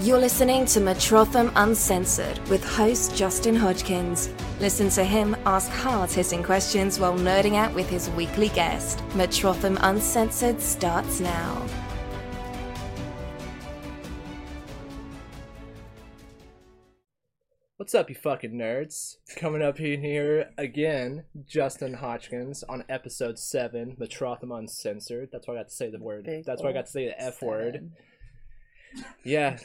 You're listening to Metrotham Uncensored with host Justin Hodgkins. Listen to him ask hard hitting questions while nerding out with his weekly guest. Metrotham Uncensored starts now. What's up, you fucking nerds? Coming up in here again, Justin Hodgkins on episode 7, Metrotham Uncensored. That's why I got to say the word. Big That's why I got to say the F word. Yeah.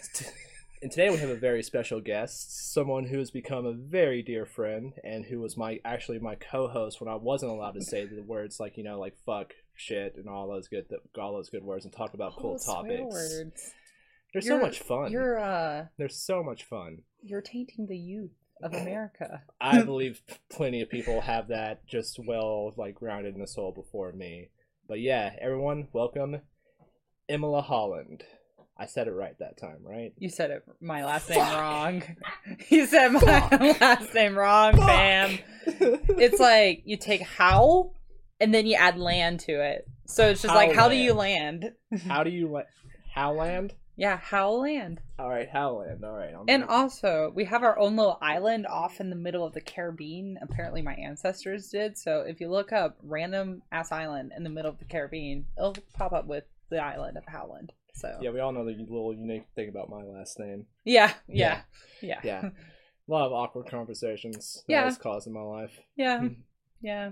And today we have a very special guest, someone who has become a very dear friend and who was my actually my co-host when I wasn't allowed to say the words like, you know, like fuck, shit and all those good all those good words and talk about cool Oh, swear topics. words. They're so You're- much fun. You're uh They're so much fun. you're tainting the youth of America. I believe plenty of people have that just well like grounded in the soul before me. But yeah, everyone, welcome Imola Holland. I said it right that time, right? You said it my last name wrong. You said my last name wrong, fam. It's like you take how and then you add land to it. So it's just like how do you land? How do you la- Howland? Yeah, how land. All right, Howland. All right. And also, we have our own little island off in the middle of the Caribbean. Apparently, my ancestors did. So if you look up random ass island in the middle of the Caribbean, it'll pop up with the island of Howland. So yeah, we all know the little unique thing about my last name. yeah, yeah, yeah, Yeah, a lot of awkward conversations that Yeah. was caused in my life. yeah, Hmm. yeah.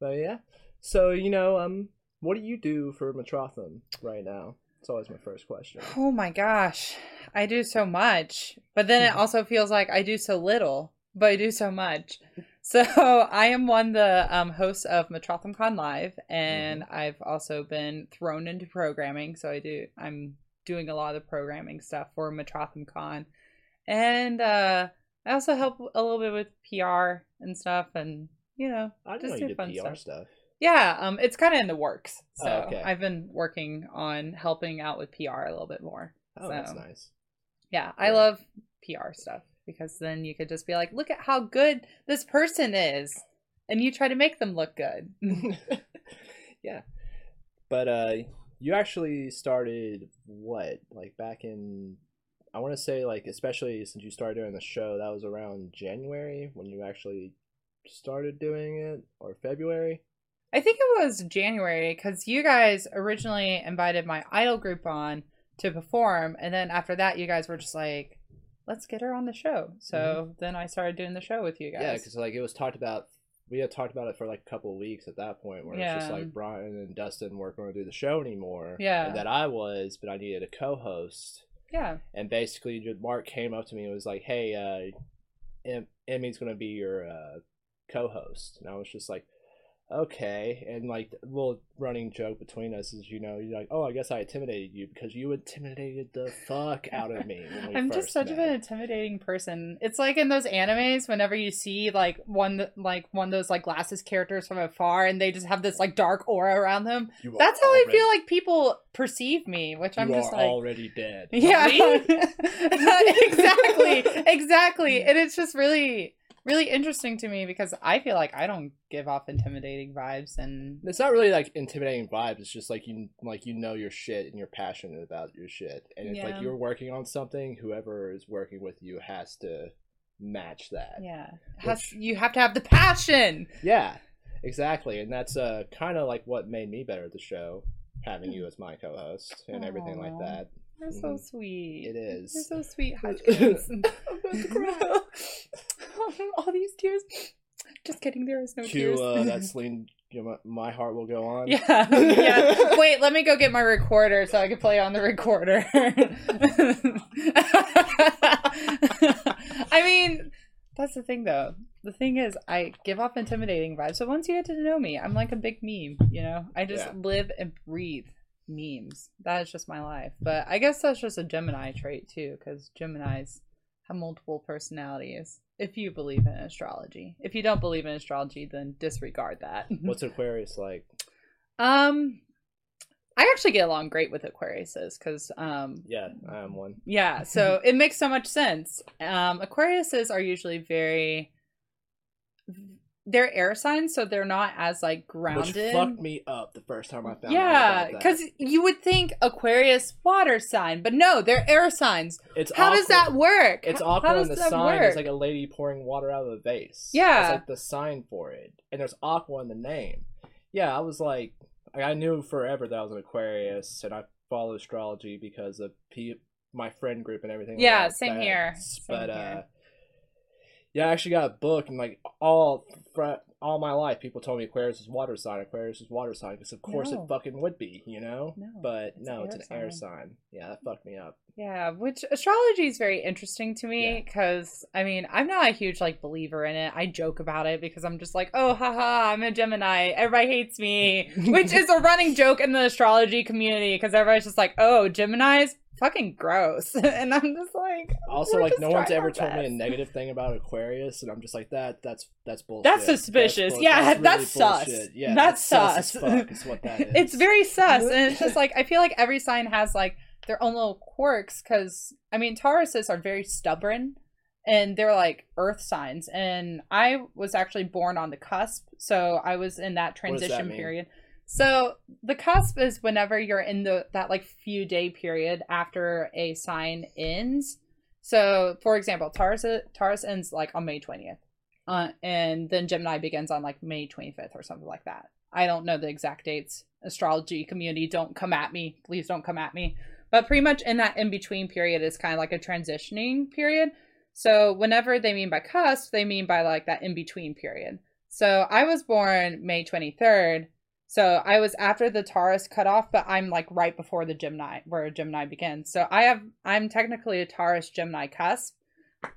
But yeah, so you know, um, what do you do for Metrotham right now? It's always my first question. Oh my gosh, I do so much, but then it also feels like I do so little, but I do so much. So I am one of the um, hosts of MetrothamCon Live, and I've also been thrown into programming. So I do I'm doing a lot of the programming stuff for MetrothamCon, and uh, I also help a little bit with PR and stuff, and you know I just know do you did fun PR stuff. stuff. Yeah, um, it's kind of in the works. So Oh, okay. I've been working on helping out with PR a little bit more. Oh, that's nice. Yeah, I love PR stuff because then you could just be like, look at how good this person is. And you try to make them look good. yeah, but uh, you actually started what, like back in? I want to say like, especially since you started doing the show, that was around January when you actually started doing it, or February. I think it was January because you guys originally invited my idol group on to perform. And then after that, you guys were just like, let's get her on the show. So then I started doing the show with you guys. Mm-hmm. Yeah, because like it was talked about. We had talked about it for like a couple of weeks at that point, where it's just like Brian and Dustin weren't going to do the show anymore. Yeah. and that I was, but I needed a co-host. yeah. and basically Mark came up to me and was like, "Hey, uh, em- Emmy's gonna be your uh, co-host," and I was just like, "Okay." And like the little running joke between us is, you know, you're like, "Oh, I guess I intimidated you because you intimidated the fuck out of me." I'm just such met. an intimidating person. It's like in those animes whenever you see like one like one of those like glasses characters from afar and they just have this like dark aura around them. You That's how I feel like people perceive me, which I'm just like already dead. Yeah. Exactly. Exactly. And it's just really really interesting to me because I feel like I don't give off intimidating vibes and It's not really like intimidating vibes. It's just like you like you know your shit and you're passionate about your shit, and it's Yeah. like you're working on something. Whoever is working with you has to match that. yeah. Has, Which- you have to have the passion. Yeah, exactly, and that's uh kind of like what made me better at the show, having you as my co-host and everything like that. You're so Mhm. sweet. It is. You're so sweet, Hodgkins. I'm about to cry. All these tears. Just kidding. There is no Cue tears. uh, that Celine. You know, my, my heart will go on. yeah, yeah. Wait, let me go get my recorder so I can play on the recorder. I mean, that's the thing though. The thing is, I give off intimidating vibes. So once you get to know me, I'm like a big meme. You know, I just Yeah. live and breathe memes. That is just my life. But I guess that's just a Gemini trait too, because Geminis have multiple personalities. If you believe in astrology, if you don't believe in astrology, then disregard that. What's Aquarius like? Um, I actually get along great with Aquariuses because, um, Yeah, I am one. yeah, so it makes so much sense. Um, Aquariuses are usually very, they're air signs, so they're not as like grounded. Which fucked me up the first time I found yeah, out about that. because you would think Aquarius water sign, but no, they're air signs. it's How does that work? It's How- awkward how does the sign work? is like a lady pouring water out of a vase. Yeah. It's like the sign for it. And there's aqua in the name. Yeah, I was like, I knew forever that I was an Aquarius, and I follow astrology because of pe- my friend group and everything. Yeah, like same that. here. Same But, uh, here. Yeah, I actually got a book, and like all all my life, people told me Aquarius is water sign. Aquarius is water sign because of course No. it fucking would be, you know. No, but no, it's an air sign. sign. Yeah, that fucked me up. Yeah, which astrology is very interesting to me Yeah. because I mean, I'm not a huge like believer in it. I joke about it because I'm just like, oh, haha, I'm a Gemini. Everybody hates me, which is a running joke in the astrology community because everybody's just like, oh, Gemini's fucking gross, and I'm just like, Also, like just no one's ever told me a negative thing about Aquarius, and I'm just like that. That's that's bullshit. That's suspicious. bull- yeah, really that's sus. bullshit. Yeah, that's, sus. sus. fuck is what that is. it's very sus, and it's just like I feel like every sign has like their own little quirks. Because I mean, Tauruses are very stubborn, and they're like Earth signs. And I was actually born on the cusp, so I was in that that transition mean? period. So the cusp is whenever you're in the that like few day period after a sign ends. So, for example, Taurus Taurus ends like on May twentieth, uh, and then Gemini begins on like May twenty fifth or something like that. I don't know the exact dates. Astrology community, don't come at me. Please don't come at me. But pretty much in that in between period is kind of like a transitioning period. So whenever they mean by cusp, they mean by like that in between period. So I was born May 23rd. So I was after the Taurus cutoff, but I'm like right before the Gemini, where Gemini begins. So I have, I'm technically a Taurus Gemini cusp.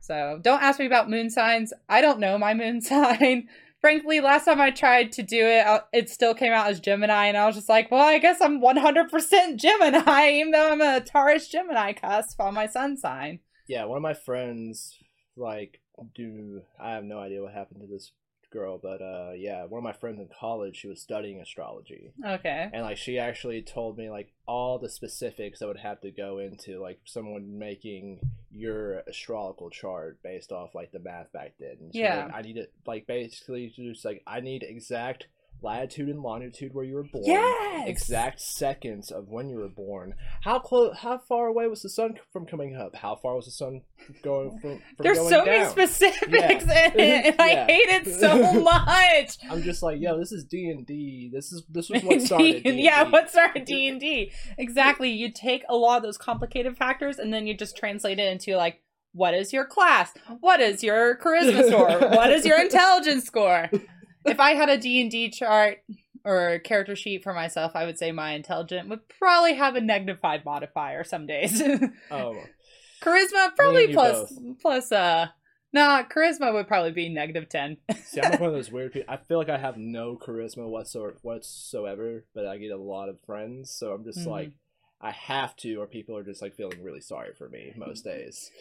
So don't ask me about moon signs. I don't know my moon sign. Frankly, last time I tried to do it, uh, it still came out as Gemini, and I was just like, well, I guess I'm 100% Gemini, even though I'm a Taurus Gemini cusp on my sun sign. yeah. One of my friends, like, do I have no idea what happened to this girl, but uh, yeah, one of my friends in college, she was studying astrology, Okay. and like she actually told me like all the specifics that would have to go into like someone making your astrological chart based off like the math back then. Yeah. like, I need it like basically just like I need exact latitude and longitude where you were born. Yes. Exact seconds of when you were born. How close? How far away was the sun from coming up? How far was the sun going from? from There's going so many specifics Yeah. in it, and I Yeah. hate it so much. I'm just like, yo, this is D and D. This is this was what started. D&D. yeah, what started D and D? Exactly. You take a lot of those complicated factors, and then you just translate it into like, what is your class? What is your charisma score? what is your intelligence score? If I had a D and D chart or character sheet for myself, I would say my intelligent would probably have a negative five modifier some days. Oh, charisma probably plus plus uh. Nah, charisma would probably be negative ten. see, I'm one of those weird people. I feel like I have no charisma whatsoever, whatsoever, but I get a lot of friends. So I'm just Mhm. like, I have to, or people are just like feeling really sorry for me most days.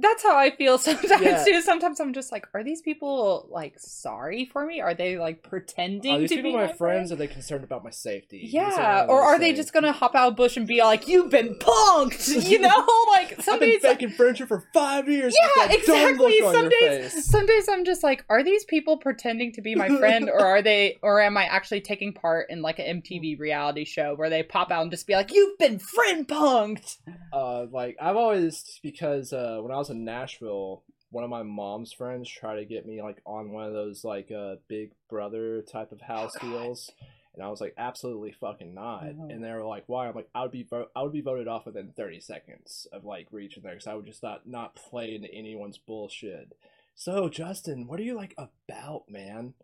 That's how I feel sometimes Yeah. too. Sometimes I'm just like, are these people like sorry for me? Are they like pretending Are these to people be my my friends? Are they concerned about my safety? Yeah, or are they just gonna hop out bush and be like, "You've been punked," you know? Like some I've been days, baking furniture for five years. yeah, with that dumb exactly. Some days, some days I'm just like, are these people pretending to be my friend, or are they, or am I actually taking part in like an MTV reality show where they pop out and just be like, "You've been friend punked"? uh like I've always because uh when I was in Nashville, one of my mom's friends tried to get me like on one of those like uh Big Brother type of house Oh, deals. And I was like, absolutely fucking not. No. And they were like, why? I'm like, I would be vo- I would be voted off within 30 seconds of like reaching there because I would just not not play into anyone's bullshit. So Justin, what are you like about, man?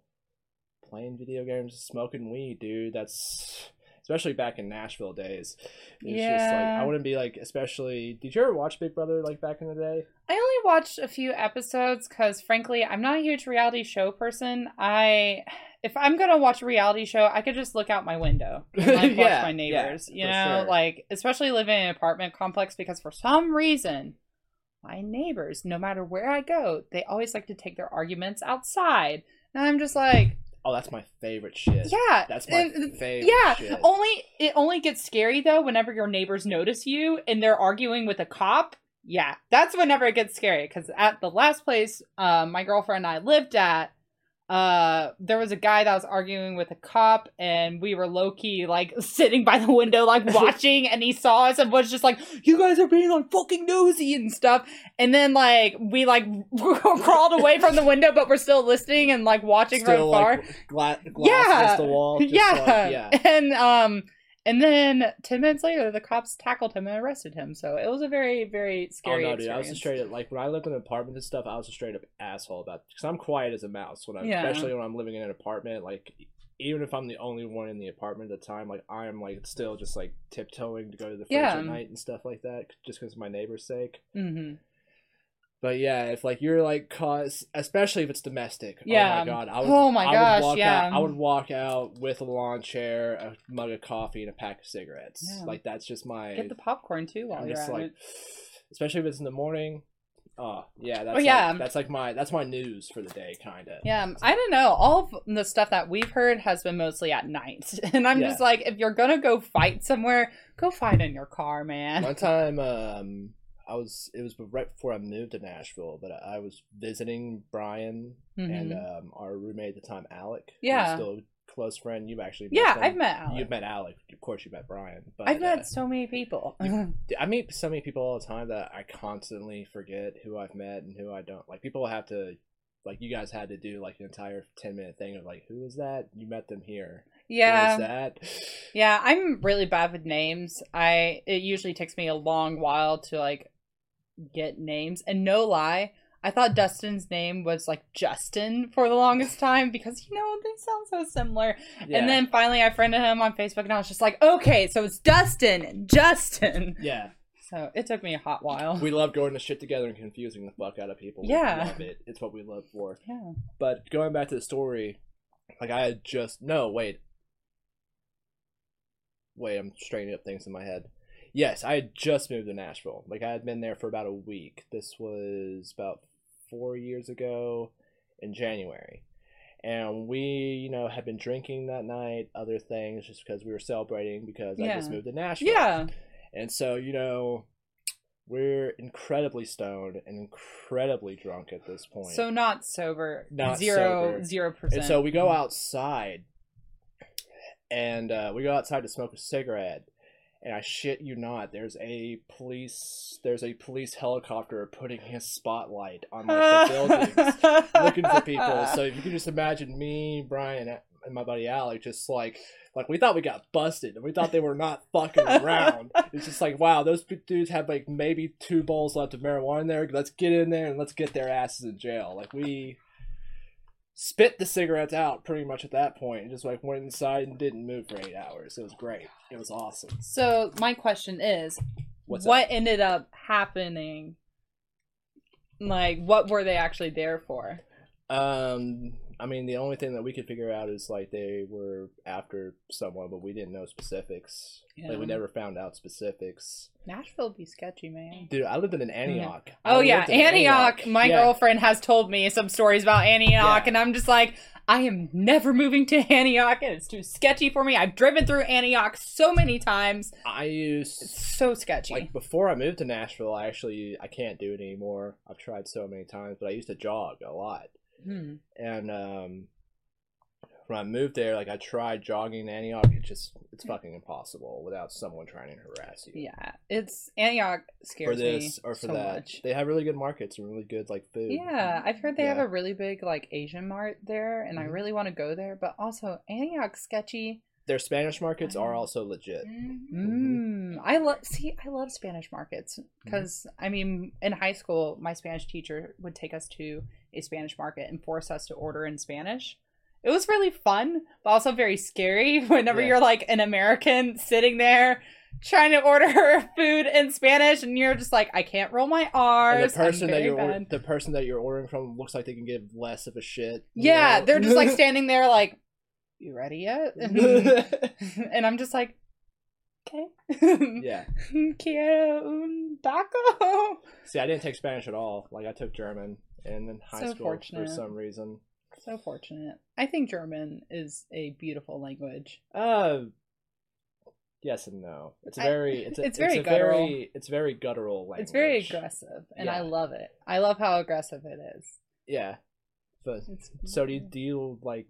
Playing video games, smoking weed, dude. That's especially back in Nashville days. It's just like Yeah. I wouldn't be like especially did you ever watch Big Brother like back in the day? I only watched a few episodes because, frankly, I'm not a huge reality show person. I, if I'm gonna watch a reality show, I could just look out my window and like, watch Yeah, my yeah, neighbors. you know, sure. like especially living in an apartment complex because for some reason, my neighbors, no matter where I go, they always like to take their arguments outside, and I'm just like, Oh, that's my favorite shit. yeah, That's my and- favorite yeah, shit. only it only gets scary though whenever your neighbors notice you and they're arguing with a cop. Yeah, that's whenever it gets scary. Because at the last place uh, my girlfriend and I lived at, uh there was a guy that was arguing with a cop and we were low-key like sitting by the window like watching and he saw us and was just like you guys are being like fucking nosy and stuff and then like we like crawled away from the window but we're still listening and like watching Still from afar like gla- glass Yeah. the wall. just yeah. like- yeah. and um and then 10 minutes later the cops tackled him and arrested him so it was a very very scary. Oh scary no, dude! I was a straight up like when I lived in an apartment and stuff. I was a straight up asshole about because I'm quiet as a mouse when I'm Yeah. especially when I'm living in an apartment. Like even if I'm the only one in the apartment at the time, like I'm like still just like tiptoeing to go to the fridge Yeah. at night and stuff like that, just because of my neighbor's sake. hmm But yeah, if like you're like cause especially if it's domestic. Yeah. Oh my god. I would, Oh my I gosh, Would walk yeah. Out, I would walk out with a lawn chair, a mug of coffee, and a pack of cigarettes. Yeah. Like that's just my. get the popcorn too while I'm you're just at like, it especially if it's in the morning. Oh yeah, that's Oh, yeah. Like, that's like my that's my news for the day, kind of. Yeah, I don't know. All of the stuff that we've heard has been mostly at night. And I'm Yeah. just like, if you're gonna go fight somewhere, go fight in your car, man. One time, um, I was it was right before I moved to Nashville, but I was visiting Brian and Mhm. um, our roommate at the time, Alec. Yeah. still a close friend. You've actually yeah. I've met Alex. You've met Alec, of course. You met Brian, but I've uh, met so many people. I meet so many people all the time that I constantly forget who I've met and who I don't. Like people have to, like you guys had to do like an entire ten minute thing of like, who is that? You met them here. Who is yeah. that? Yeah, I'm really bad with names. I it usually takes me a long while to like get names. And no lie, I thought Dustin's name was like Justin for the longest time because you know they sound so similar. Yeah. And then finally I friended him on Facebook and I was just like, okay, so it's Dustin, Justin. yeah, So it took me a hot while. we love going to shit together and confusing the fuck out of people. We Yeah. love it. It's what we love for. yeah. But going back to the story, like I had just no wait, wait, I'm straightening up things in my head. Yes, I had just moved to Nashville. Like I had been there for about a week. This was about four years ago in January. And we, you know, had been drinking that night, other things, just because we were celebrating because I just moved to Nashville. Yeah. And so, you know, we're incredibly stoned and incredibly drunk at this point. So not sober. Not Zero sober. zero percent. And so we go outside, and uh, we go outside to smoke a cigarette. And I shit you not, there's a police, there's a police helicopter putting his spotlight on like the buildings, looking for people. So if you can just imagine me, Brian, and my buddy Alec, just like, like we thought we got busted, and we thought they were not fucking around. It's just like, wow, those dudes have like maybe two bowls left of marijuana in there. Let's get in there and let's get their asses in jail. Like we spit the cigarettes out pretty much at that point and just like went inside and didn't move for eight hours. It was great. It was awesome. So my question is, What's what up? ended up happening? Like, what were they actually there for? Um, I mean, the only thing that we could figure out is like they were after someone, but we didn't know specifics. Like we never found out specifics. Nashville be sketchy, man. Dude, I lived in an Antioch. Oh yeah, lived in Antioch. My Yeah. girlfriend has told me some stories about Antioch, Yeah. and I'm just like, I am never moving to Antioch, and it's too sketchy for me. I've driven through Antioch so many times. I used It's so sketchy. like before I moved to Nashville. I actually I can't do it anymore. I've tried so many times, but I used to jog a lot. Hmm. and um when I moved there, like I tried jogging in Antioch, it's just it's fucking impossible without someone trying to harass you. Yeah, it's Antioch For scares this me or for so that, much. they have really good markets and really good like food. Yeah, I've heard they have a really big like Asian mart there, and I Mhm. really want to go there. But also Antioch sketchy. Their Spanish markets are Mhm. also legit. Mm, I love see. I love Spanish markets Mm-hmm. because I mean, in high school, my Spanish teacher would take us to a Spanish market and force us to order in Spanish. It was really fun, but also very scary. Whenever Yeah. you're like an American sitting there trying to order food in Spanish, and you're just like, I can't roll my R's. And the person that you're or- the person that you're ordering from looks like they can give less of a shit. Yeah, know? they're just like standing there, like, "You ready yet?" and I'm just like, "Okay." yeah. Quiero un taco. See, I didn't take Spanish at all. Like I took German and in high So school fortunate. for some reason. So fortunate. I think German is a beautiful language. Uh yes and no. It's a I- very it's a, it's very a guttural. very it's very guttural language. It's very aggressive, and I love it. I love how aggressive it is. Yeah. But It's- so do you, do you like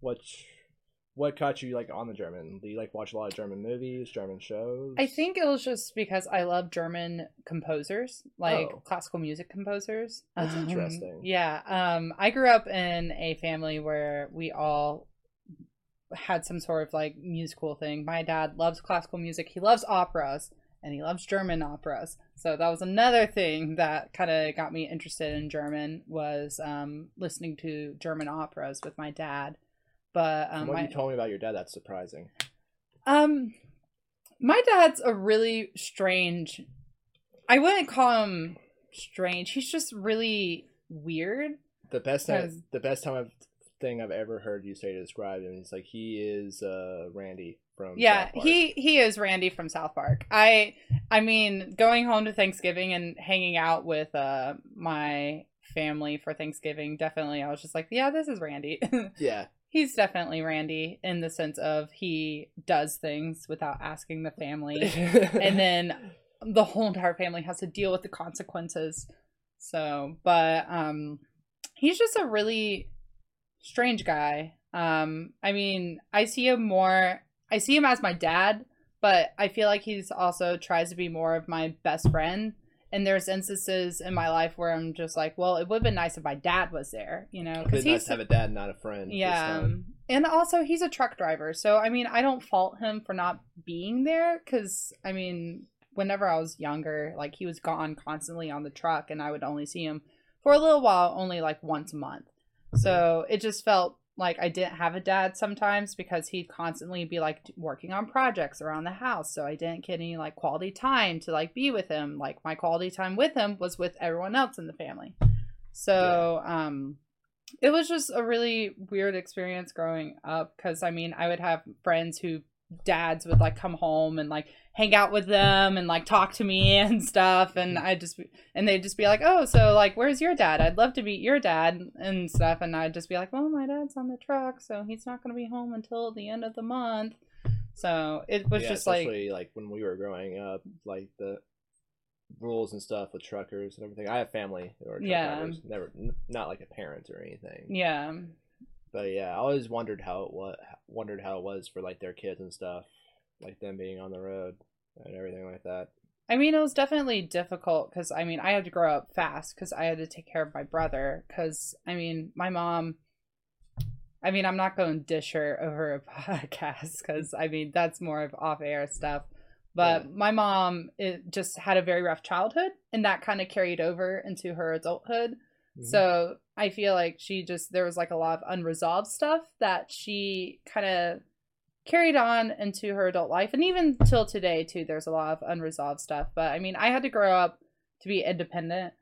what what caught you like on the German? Do you like watch a lot of German movies, German shows? I think it was just because I love German composers, like Oh. classical music composers. That's Um, interesting. Yeah. Um, I grew up in a family where we all had some sort of like musical thing. My dad loves classical music. He loves operas and he loves German operas. So that was another thing that kind of got me interested in German was um, listening to German operas with my dad. But um, what my, you told me about your dad, that's surprising. um, my dad's a really strange. I wouldn't call him strange. He's just really weird. The best time, the best time I've, thing I've ever heard you say to describe him is like he is uh Randy from Yeah, he he is Randy from South Park. I I mean, going home to Thanksgiving and hanging out with uh my family for Thanksgiving, definitely I was just like, yeah, this is Randy. yeah He's definitely Randy in the sense of he does things without asking the family. and then the whole entire family has to deal with the consequences. So, but um he's just a really strange guy. Um I mean, I see him more I see him as my dad, but I feel like he's also tries to be more of my best friend. And there's instances in my life where I'm just like, well, it would have been nice if my dad was there, you know, because be nice to have a dad, not a friend. yeah. um, And also, he's a truck driver. So, I mean, I don't fault him for not being there because, I mean, whenever I was younger, like, he was gone constantly on the truck and I would only see him for a little while, only like once a month. So, it just felt like I didn't have a dad sometimes because he'd constantly be like working on projects around the house. So, I didn't get any like quality time to like be with him. Like, my quality time with him was with everyone else in the family. So, um, it was just a really weird experience growing up because I mean, I would have friends who dads would like come home and like hang out with them and like talk to me and stuff and mm-hmm. I just and they'd just be like, "Oh, so like where's your dad? I'd love to meet your dad." and stuff and I'd just be like, "Well, my dad's on the truck, so he's not going to be home until the end of the month." So, it was yeah, just like especially like when we were growing up, like the rules and stuff with truckers and everything. I have family who are truck Yeah. drivers, never n- not like a parent or anything. yeah. But yeah, I always wondered how it was wondered how it was for like their kids and stuff, like them being on the road and everything like that. I mean, it was definitely difficult because I mean, I had to grow up fast because I had to take care of my brother. Because I mean, my mom. I mean, I'm not going to dish her over a podcast because I mean that's more of off-air stuff. But Yeah. my mom it just had a very rough childhood, and that kind of carried over into her adulthood. Mhm. So I feel like she just there was like a lot of unresolved stuff that she kind of carried on into her adult life and even till today too there's a lot of unresolved stuff but i mean i had to grow up to be independent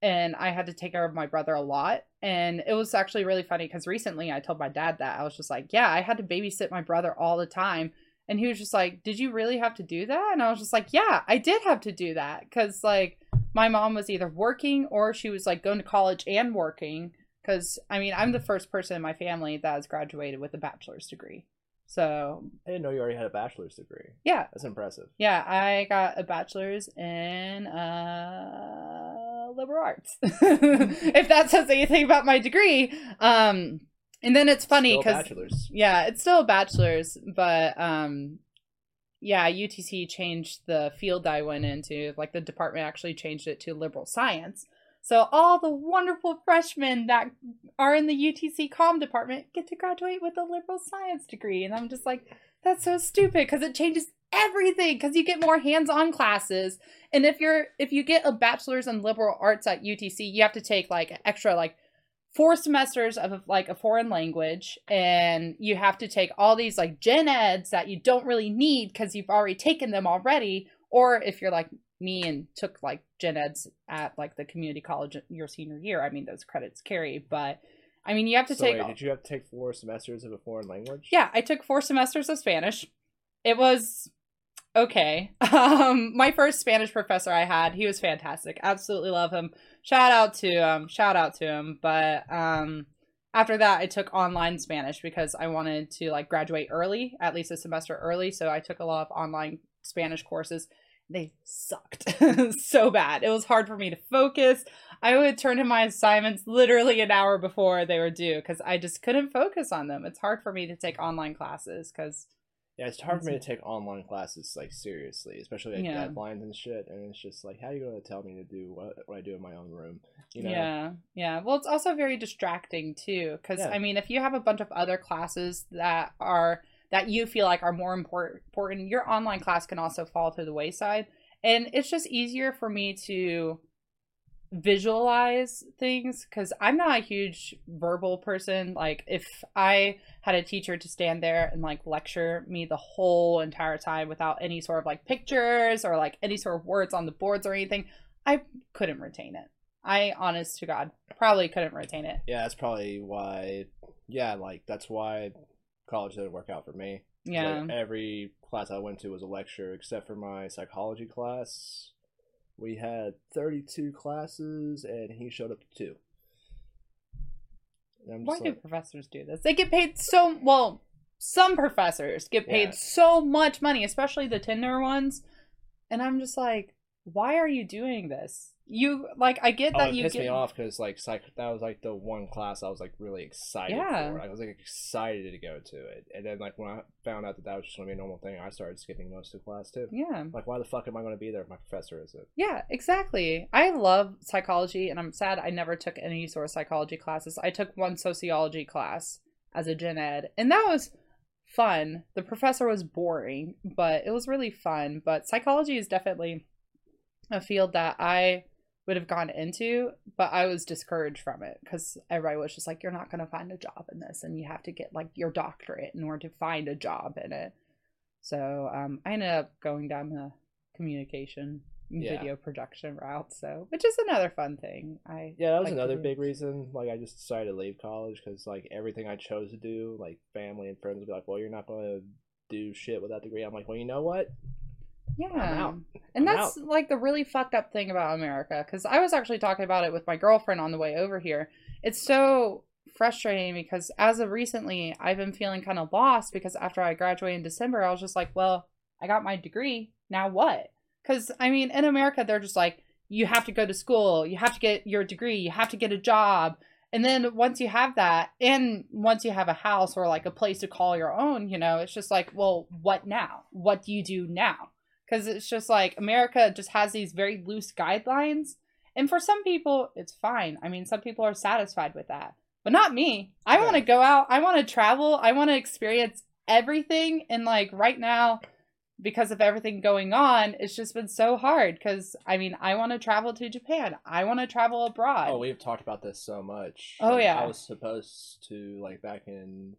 and i had to take care of my brother a lot and it was actually really funny because recently i told my dad that i was just like yeah i had to babysit my brother all the time and he was just like did you really have to do that and i was just like yeah i did have to do that because like my mom was either working or she was like going to college and working because i mean i'm the first person in my family that has graduated with a bachelor's degree. So I didn't know you already had a bachelor's degree. yeah. That's impressive. yeah i got a bachelor's in uh liberal arts. If that says anything about my degree. Um and then it's funny because yeah, it's still a bachelor's, but um yeah, UTC changed the field I went into. Like the department actually changed it to liberal science. So all the wonderful freshmen that are in the UTC com department get to graduate with a liberal science degree. And I'm just like, that's so stupid because it changes everything because you get more hands-on classes. And if you're if you get a bachelor's in liberal arts at UTC, you have to take like extra like four semesters of like a foreign language and you have to take all these like gen eds that you don't really need because you've already taken them already or if you're like me and took like gen eds at like the community college your senior year i mean those credits carry but i mean you have to So take wait, did you have to take four semesters of a foreign language? yeah, I took four semesters of Spanish. It was okay. Um, my first Spanish professor I had, he was fantastic. Absolutely love him. Shout out to um, shout out to him. But um, after that, I took online Spanish because I wanted to like graduate early, at least a semester early. So I took a lot of online Spanish courses, They sucked so bad. It was hard for me to focus. I would turn in my assignments literally an hour before they were due because I just couldn't focus on them. It's hard for me to take online classes because Yeah, it's hard for me to take online classes like seriously, especially like Yeah. deadlines and shit. And it's just like, how are you gonna tell me to do what, what I do in my own room? You know? Yeah, yeah. Well, it's also very distracting too, because Yeah. I mean, if you have a bunch of other classes that are that you feel like are more import- important, your online class can also fall to the wayside, and it's just easier for me to visualize things because I'm not a huge verbal person. Like, if I had a teacher to stand there and like lecture me the whole entire time without any sort of like pictures or like any sort of words on the boards or anything, I couldn't retain it. I, honest to God, probably couldn't retain it. Yeah, that's probably why. Yeah, like that's why college didn't work out for me. Yeah. Like, every class I went to was a lecture, except for my psychology class. We had 32 classes, and he showed up to two. Why just do professors do this? They get paid so well. Some professors get paid Yeah. so much money, especially the Tinder ones, and I'm just like, why are you doing this? You like, I get oh, that it you pissed get me off because like psych that was like the one class I was like really excited Yeah. for. I was like excited to go to it, and then like when I found out that that was just gonna be a normal thing, I started skipping most of the class too. Yeah, Like, why the fuck am I gonna be there if my professor isn't? yeah, exactly. I love psychology, and I'm sad I never took any sort of psychology classes. I took one sociology class as a gen ed, and that was fun. The professor was boring, but it was really fun. But psychology is definitely a field that I would have gone into, but I was discouraged from it because everybody was just like, "You're not going to find a job in this, and you have to get like your doctorate in order to find a job in it." So um, I ended up going down the communication Yeah. video production route. So, which is another fun thing. I Yeah, that was like another big reason. Like, I just decided to leave college because like everything I chose to do, like family and friends would be like, "Well, you're not gonna do shit with that degree." I'm like, "Well, you know what? Yeah. out. And I'm that's like the really fucked up thing about America. Because I was actually talking about it with my girlfriend on the way over here. It's so frustrating because as of recently, I've been feeling kind of lost because after I graduated in December, I was just like, well, I got my degree. Now what? Because, I mean, in America, they're just like, you have to go to school, you have to get your degree, you have to get a job. And then once you have that, and once you have a house or like a place to call your own, you know, it's just like, well, what now? What do you do now? Because it's just like America just has these very loose guidelines. And for some people, it's fine. I mean, some people are satisfied with that, but not me. I Yeah. want to go out, I want to travel, I want to experience everything. And like right now, because of everything going on, it's just been so hard. Because I mean, I want to travel to Japan, I want to travel abroad. Oh, we've talked about this so much. Oh, Like, yeah. I was supposed to like back in,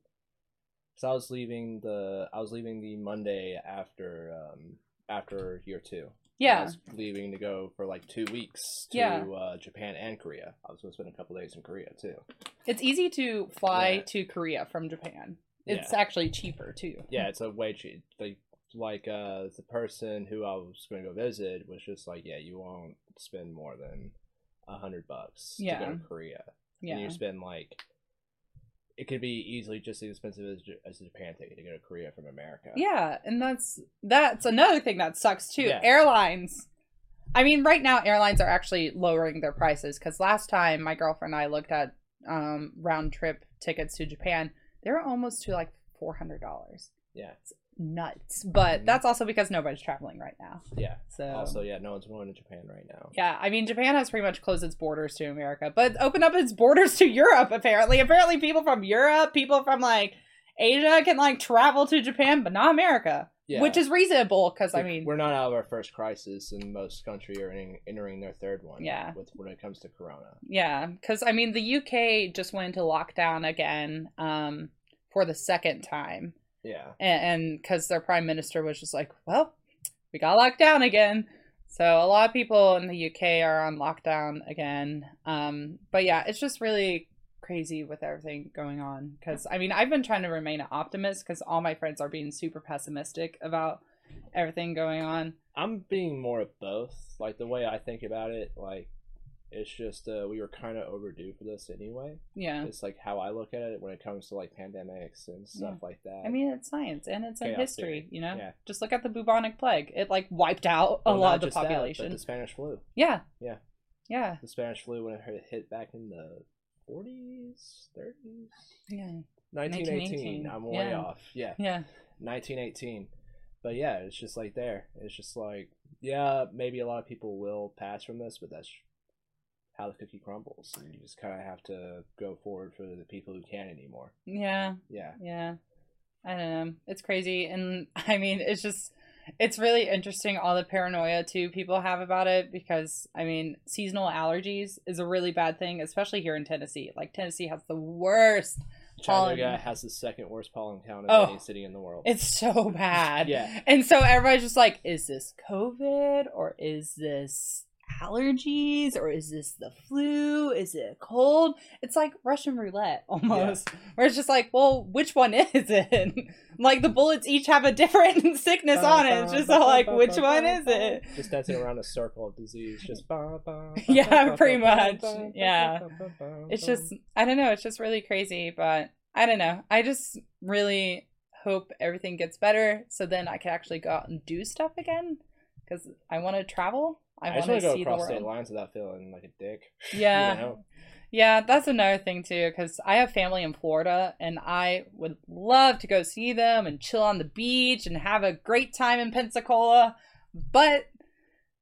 because I was leaving the I was leaving the Monday after um after year two. Yeah. I was leaving to go for like two weeks to Yeah. uh, Japan and Korea. I was going to spend a couple days in Korea too. It's easy to fly Yeah. to Korea from Japan. It's Yeah. actually cheaper too. Yeah, it's a way cheap. Like like uh the person who I was going to go visit was just like, yeah, you won't spend more than a hundred bucks to go to Korea. Yeah. And you spend like it could be easily just as expensive as, as a Japan ticket to go to Korea from America. Yeah, and that's that's another thing that sucks too. Yeah. Airlines. I mean, right now airlines are actually lowering their prices because last time my girlfriend and I looked at um, round trip tickets to Japan, they were almost to like four hundred dollars. Yeah. Nuts, but Mhm. that's also because nobody's traveling right now. Yeah. So Also, yeah, no one's going to Japan right now. yeah, I mean, Japan has pretty much closed its borders to America, but opened up its borders to Europe. Apparently, apparently, people from Europe, people from like Asia can like travel to Japan, but not America, Yeah. which is reasonable because I mean, we're not out of our first crisis, and most country are entering, entering their third one. Yeah. With when it comes to Corona. yeah, because I mean, the UK just went into lockdown again um, for the second time, Yeah. and because their prime minister was just like, well, we got locked down again. So a lot of people in the UK are on lockdown again. Um, but yeah, it's just really crazy with everything going on. Because I mean, I've been trying to remain an optimist because all my friends are being super pessimistic about everything going on. I'm being more of both. Like the way I think about it, like It's just uh, we were kind of overdue for this anyway. Yeah. It's like how I look at it when it comes to like pandemics and stuff like that. I mean, it's science and it's in history, you know? Yeah. Just look at the bubonic plague. It like wiped out a Well, lot of the just that, but population. the Spanish flu. Yeah. Yeah. Yeah. The Spanish flu when it hit- hit back in the 40s, 30s, Yeah. 1918. 1918, I'm way yeah. off. Yeah. Yeah. 1918. But yeah, it's just like there. It's just like, yeah, maybe a lot of people will pass from this, but that's how the cookie crumbles. And you just kind of have to go forward for the people who can't anymore. Yeah. Yeah. Yeah. I don't know. It's crazy. And I mean, it's just, it's really interesting all the paranoia too people have about it because, I mean, seasonal allergies is a really bad thing, especially here in Tennessee. Like, Tennessee has the worst. Pollen. Chattanooga has the second worst pollen count of Oh. any city in the world. It's so bad. Yeah. And so everybody's just like, is this COVID or is this allergies or is this the flu? Is it a cold? It's like Russian roulette almost. Where it's just like, well, which one is it? like the bullets each have a different sickness on it. It's just so like, which one is it? Just dancing around a circle of disease. Just ba, ba, ba, Yeah, ba, ba, pretty ba, ba, much. ba, ba, Yeah. It's just, I don't know. It's just really crazy, but I don't know. I just really hope everything gets better so then I can actually go out and do stuff again because I want to travel. I, I just want to go see across state lines without feeling like a dick. Yeah. You know? Yeah, that's another thing too, because I have family in Florida and I would love to go see them and chill on the beach and have a great time in Pensacola. But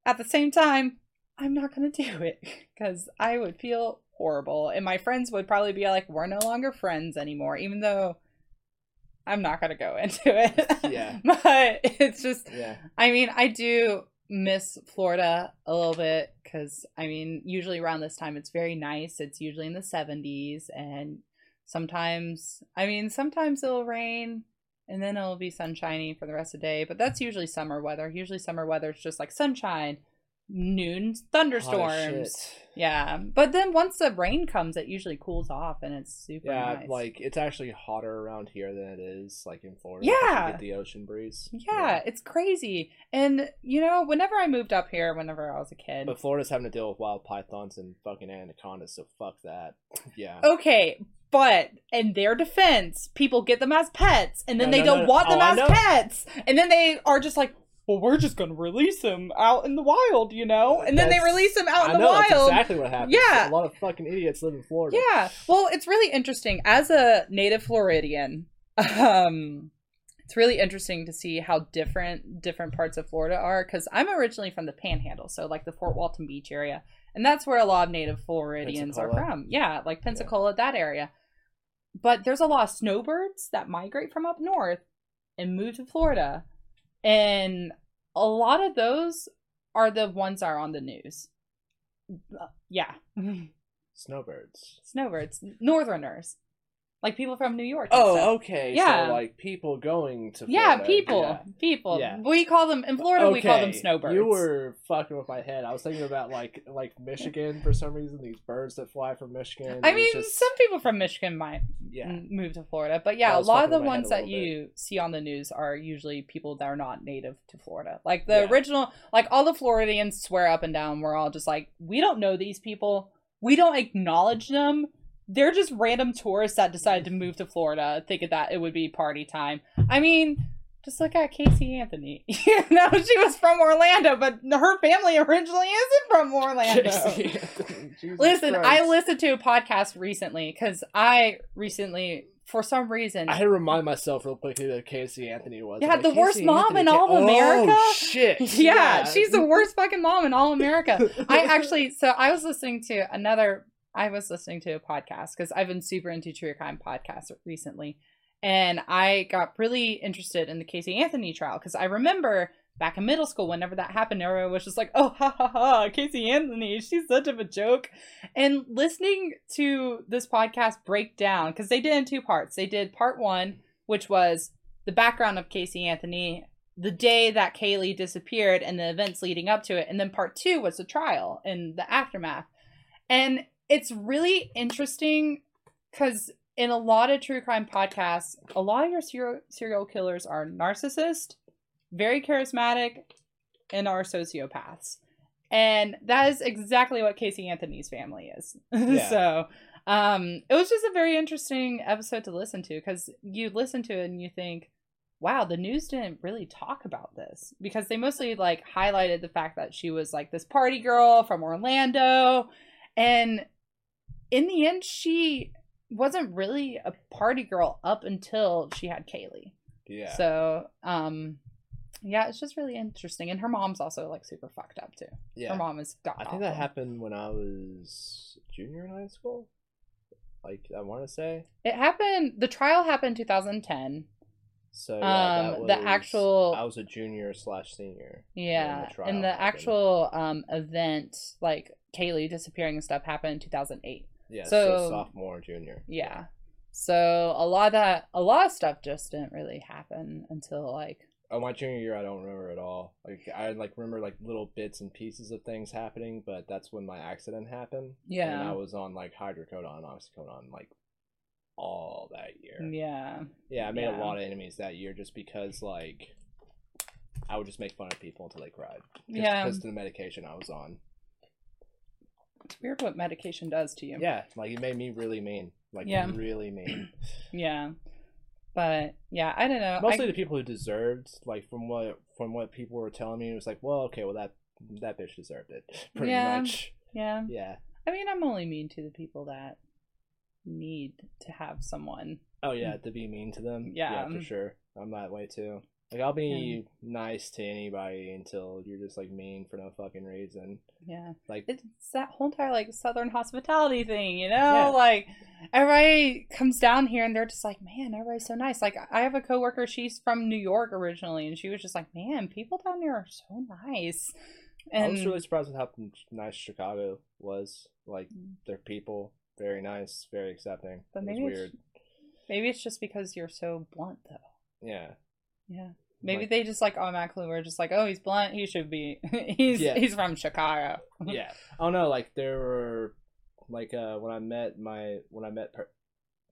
at the same time, I'm not going to do it because I would feel horrible. And my friends would probably be like, we're no longer friends anymore, even though I'm not going to go into it. Yeah. but it's just, Yeah. I mean, I do miss Florida a little bit because, I mean, usually around this time it's very nice. It's usually in the 70s, and sometimes, I mean, sometimes it'll rain and then it'll be sunshiny for the rest of the day, but that's usually summer weather. Usually, summer weather is just like sunshine, noon thunderstorms. Yeah, but then once the rain comes, it usually cools off and it's super Yeah, nice. like it's actually hotter around here than it is like in Florida. Yeah. get the ocean breeze. yeah, it's crazy. And you know, whenever I moved up here, whenever I was a kid, But Florida's having to deal with wild pythons and fucking anacondas, so fuck that. Yeah. Okay, but in their defense, people get them as pets, and then No, they no, don't no. want them Oh, as pets, and then they are just like, "Well, we're just gonna release them out in the wild," you know, and then they release them out I in the know that's wild. exactly what happens. Yeah. a lot of fucking idiots live in Florida. Yeah. Well, it's really interesting as a native Floridian. Um, it's really interesting to see how different different parts of Florida are because I'm originally from the Panhandle, so like the Fort Walton Beach area, and that's where a lot of native Floridians are from. Yeah, like Pensacola, that area. But there's a lot of snowbirds that migrate from up north and move to Florida, and a lot of those are the ones that are on the news. Uh, Yeah. Snowbirds. snowbirds, northerners, like people from New York. Oh, okay. Yeah. So like people going to yeah, Florida, people, yeah. people. Yeah. We call them in Florida. We call them snowbirds. You were fucking with my head. I was thinking about like like Michigan for some reason. These birds that fly from Michigan. I mean, just- some people from Michigan might yeah. move to Florida, but yeah, a lot of the with my head ones that you see on the news are usually people that are not native to Florida. Like the Yeah. original, like all the Floridians swear up and down. We're all just like, we don't know these people. We don't acknowledge them. They're just random tourists that decided to move to Florida, thinking that it would be party time. I mean, just look at Casey Anthony. you know, she was from Orlando, but her family originally isn't from Orlando. Listen, I listened to a podcast recently because I recently, for some reason, I had to remind myself real quickly that Casey Anthony was. Yeah, I'm the like, worst Casey mom in all of America? Oh shit! yeah, she's the worst fucking mom in all America. I actually, so I was listening to another, I was listening to a podcast because I've been super into true crime podcasts recently. And I got really interested in the Casey Anthony trial because I remember back in middle school, whenever that happened, everyone was just like, oh, ha ha ha, Casey Anthony, she's such of a joke. And listening to this podcast break down, because they did in two parts. They did part one, which was the background of Casey Anthony, the day that Caylee disappeared, and the events leading up to it. And then part two was the trial and the aftermath. And it's really interesting because in a lot of true crime podcasts, a lot of your serial, serial killers are narcissists, very charismatic, and are sociopaths. And that is exactly what Casey Anthony's family is. Yeah. so um it was just a very interesting episode to listen to because you listen to it and you think, wow, the news didn't really talk about this because they mostly like highlighted the fact that she was like this party girl from Orlando. And in the end, she wasn't really a party girl up until she had Caylee. Yeah. So, um, yeah, it's just really interesting. And her mom's also like super fucked up too. yeah. Her mom is god I think that happened when I was junior in high school. Like I want to say. It happened. The trial happened 2010. So yeah, that Um, the actual- I was a junior slash senior. Yeah, the trial and the actual um event, like Caylee disappearing and stuff, happened in 2008. Yeah. so- So, sophomore, junior. Yeah. So a lot of that, a lot of stuff just didn't really happen until like Oh, my junior year, I don't remember at all. Like I like remember like little bits and pieces of things happening, but that's when my accident happened. Yeah. And I was on like hydrocodone, oxycodone, like all that year. yeah, Yeah, I made Yeah. a lot of enemies that year just because like I would just make fun of people until they cried. Just Yeah. because of the medication I was on. It's weird what medication does to you. Yeah, like it made me really mean. Like Yeah. really mean. yeah, but yeah, I don't know. Mostly I, the people who deserved, like from what from what people were telling me, it was like, well, okay, well that that bitch deserved it, pretty Yeah. much. yeah, Yeah. I mean, I'm only mean to the people that need to have someone. Oh yeah, mm. to be mean to them. Yeah. for sure. I'm that way too. Like I'll be nice to anybody until you're just like mean for no fucking reason. Yeah. Like it's that whole entire like southern hospitality thing you know Yeah. like everybody comes down here and they're just like man everybody's so nice like i have a coworker she's from new york originally and she was just like man people down here are so nice And I was really surprised with how nice Chicago was. Like Mm. their people, very nice, very accepting. but it maybe weird. it's, maybe it's just because you're so blunt though Yeah. yeah maybe Like- they just like automatically were just like oh he's blunt he should be he's Yeah. he's from chicago yeah. Oh no, like there were like uh when I met my when I met per-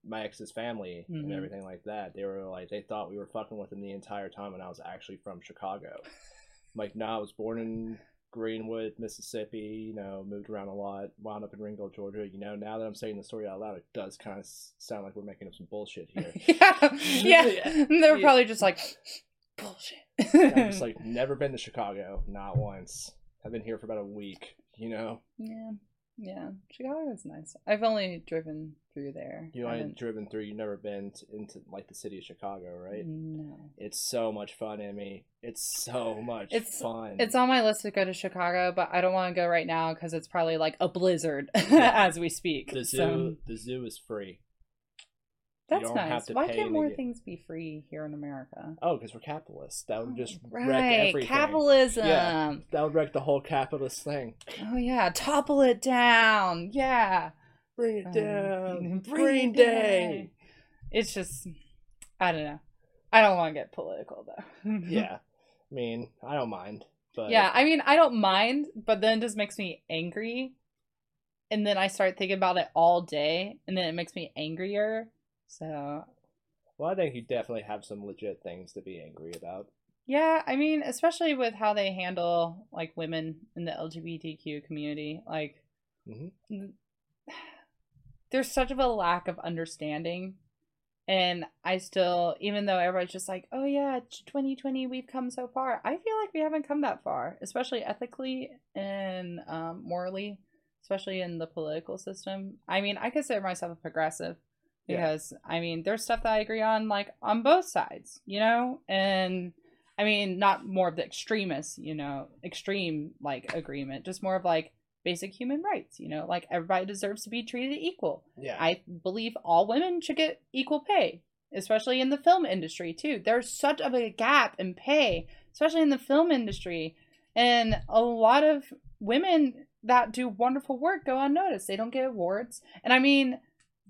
my ex's family Mhm. and everything like that, they were like they thought we were fucking with them the entire time when I was actually from Chicago. like no, I was born in Greenwood, Mississippi, you know, moved around a lot, wound up in Ringgold, Georgia. You know, now that I'm saying the story out loud, it does kind of sound like we're making up some bullshit here. yeah yeah and they were Yeah. probably just like bullshit I'm just like never been to Chicago, not once. I've been here for about a week, you know. Yeah, yeah. Chicago is nice. I've only driven through there. You ain't haven't- driven through. You've never been to, into like the city of Chicago, right? No. It's so much fun, Emmy. It's so much It's- fun. It's on my list to go to Chicago, but I don't want to go right now because it's probably like a blizzard as we speak. the zoo. So The zoo is free. That's nice. Why can't more get- things be free here in America? Oh, because we're capitalists. That would just wreck right, everything. capitalism. Yeah. That would wreck the whole capitalist thing. Oh yeah, topple it down. Yeah. Bring it Um, down. bring Green it Day. down. It's just, I don't know. I don't want to get political though. Yeah. I mean, I don't mind. But Yeah, I mean, I don't mind, but then it just makes me angry. And then I start thinking about it all day, and then it makes me angrier. So, Well, I think you definitely have some legit things to be angry about. yeah, I mean, especially with how they handle like women in the LGBTQ community, like Mhm. there's such of a lack of understanding. And I still, even though everybody's just like, oh yeah, 2020, we've come so far, I feel like we haven't come that far, especially ethically and um, morally, especially in the political system. I mean, I consider myself a progressive Yeah. because, I mean, there's stuff that I agree on, like, on both sides, you know? And I mean, not more of the extremists, you know, extreme, like, agreement, just more of like, basic human rights you know like everybody deserves to be treated equal Yeah. I believe all women should get equal pay, especially in the film industry too. There's such a gap in pay, especially in the film industry, and a lot of women that do wonderful work go unnoticed. They don't get awards. And I mean,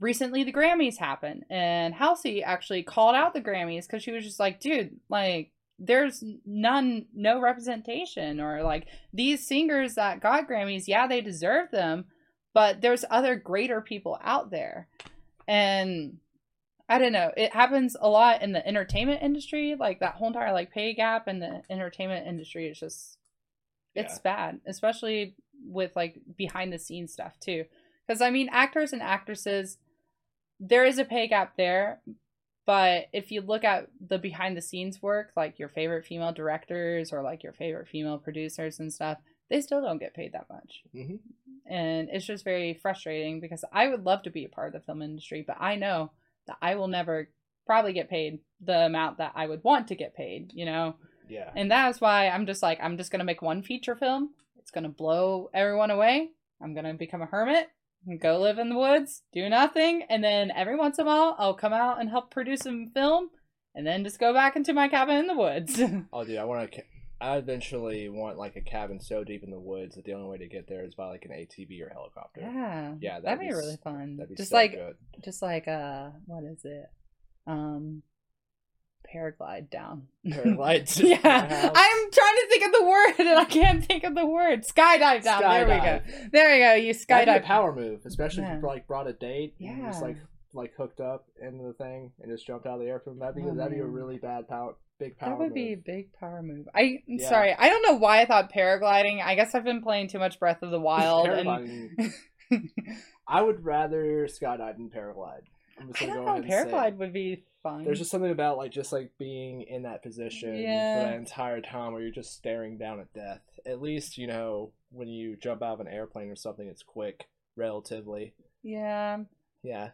recently the Grammys happened, and Halsey actually called out the Grammys because she was just like, dude, like there's none no representation or like these singers that got Grammys, yeah, they deserve them, but there's other greater people out there. And I don't know, it happens a lot in the entertainment industry, like that whole entire like pay gap in the entertainment industry is just It's Yeah. bad, especially with like behind the scenes stuff too. Because I mean, actors and actresses, there is a pay gap there. But if you look at the behind the scenes work, like your favorite female directors or like your favorite female producers and stuff, they still don't get paid that much. hmm And it's just very frustrating because I would love to be a part of the film industry, but I know that I will never probably get paid the amount that I would want to get paid, you know? Yeah. And that's why I'm just like, I'm just going to make one feature film. It's going to blow everyone away. I'm going to become a hermit go live in the woods, do nothing. And then every once in a while, I'll come out and help produce some film and then just go back into my cabin in the woods. Oh, dude, I want to. I eventually want like a cabin so deep in the woods that the only way to get there is by like an ATV or helicopter. yeah. Yeah, that'd That'd, be, be really fun. That'd be just so like, good. just like, uh, what is it? Um, paraglide down. Paraglide yeah. I'm trying to think of the word and I can't think of the word. Skydive down. There we go. There we go. You skydive. power move, especially Yeah. if you like brought a date. and just like like hooked up into the thing and just jumped out of the airplane. That'd be Oh, that'd be a really bad power, big power. That would move. be a big power move. I I'm Yeah. sorry. I don't know why I thought paragliding. I guess I've been playing too much Breath of the Wild and I would rather skydive than paraglide. I don't know. ahead and say it. Paraglide would be fun. There's just something about like just like being in that position Yeah. for that entire time where you're just staring down at death. At least you know when you jump out of an airplane or something, it's quick, relatively. yeah. Yeah.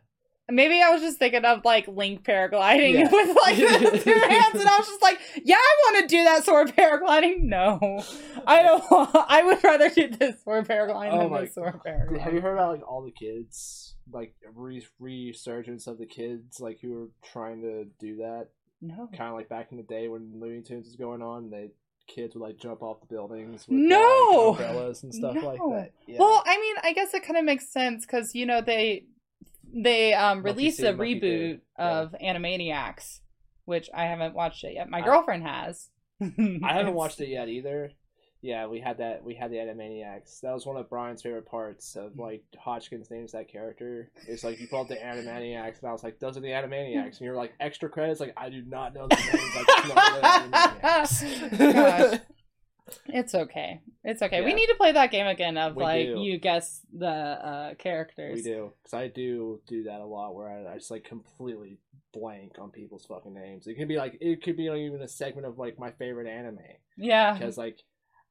Maybe I was just thinking of like Link paragliding Yeah. with like the two hands, and I was just like, "Yeah, I want to do that sort of paragliding." No, I don't. Want, I would rather do this sort of paragliding Oh than this sort of paragliding. Have you heard about like all the kids, like re- resurgence of the kids, like who are trying to do that? No. Kind of like back in the day when Looney Tunes was going on, they kids would like jump off the buildings with No! like, umbrellas and stuff like that. Yeah. Well, I mean, I guess it kind of makes sense because you know they they um Monkey released a reboot. Yeah. of Animaniacs, which I haven't watched it yet. My I- girlfriend has. I haven't watched it yet either. Yeah, we had that. We had the Animaniacs. That was one of Brian's favorite parts of like Hodgkins names that character. It's like you pulled the Animaniacs, and I was like, "Those are the Animaniacs," and you're like, "Extra credits." Like, I do not know the names. I just know the Animaniacs. Gosh. It's okay. It's okay. We need to play that game again of We like do. you guess the uh characters. we do, because I do do that a lot, where I, I just like completely blank on people's fucking names. It could be like it could be like, even a segment of like my favorite anime. Yeah. because like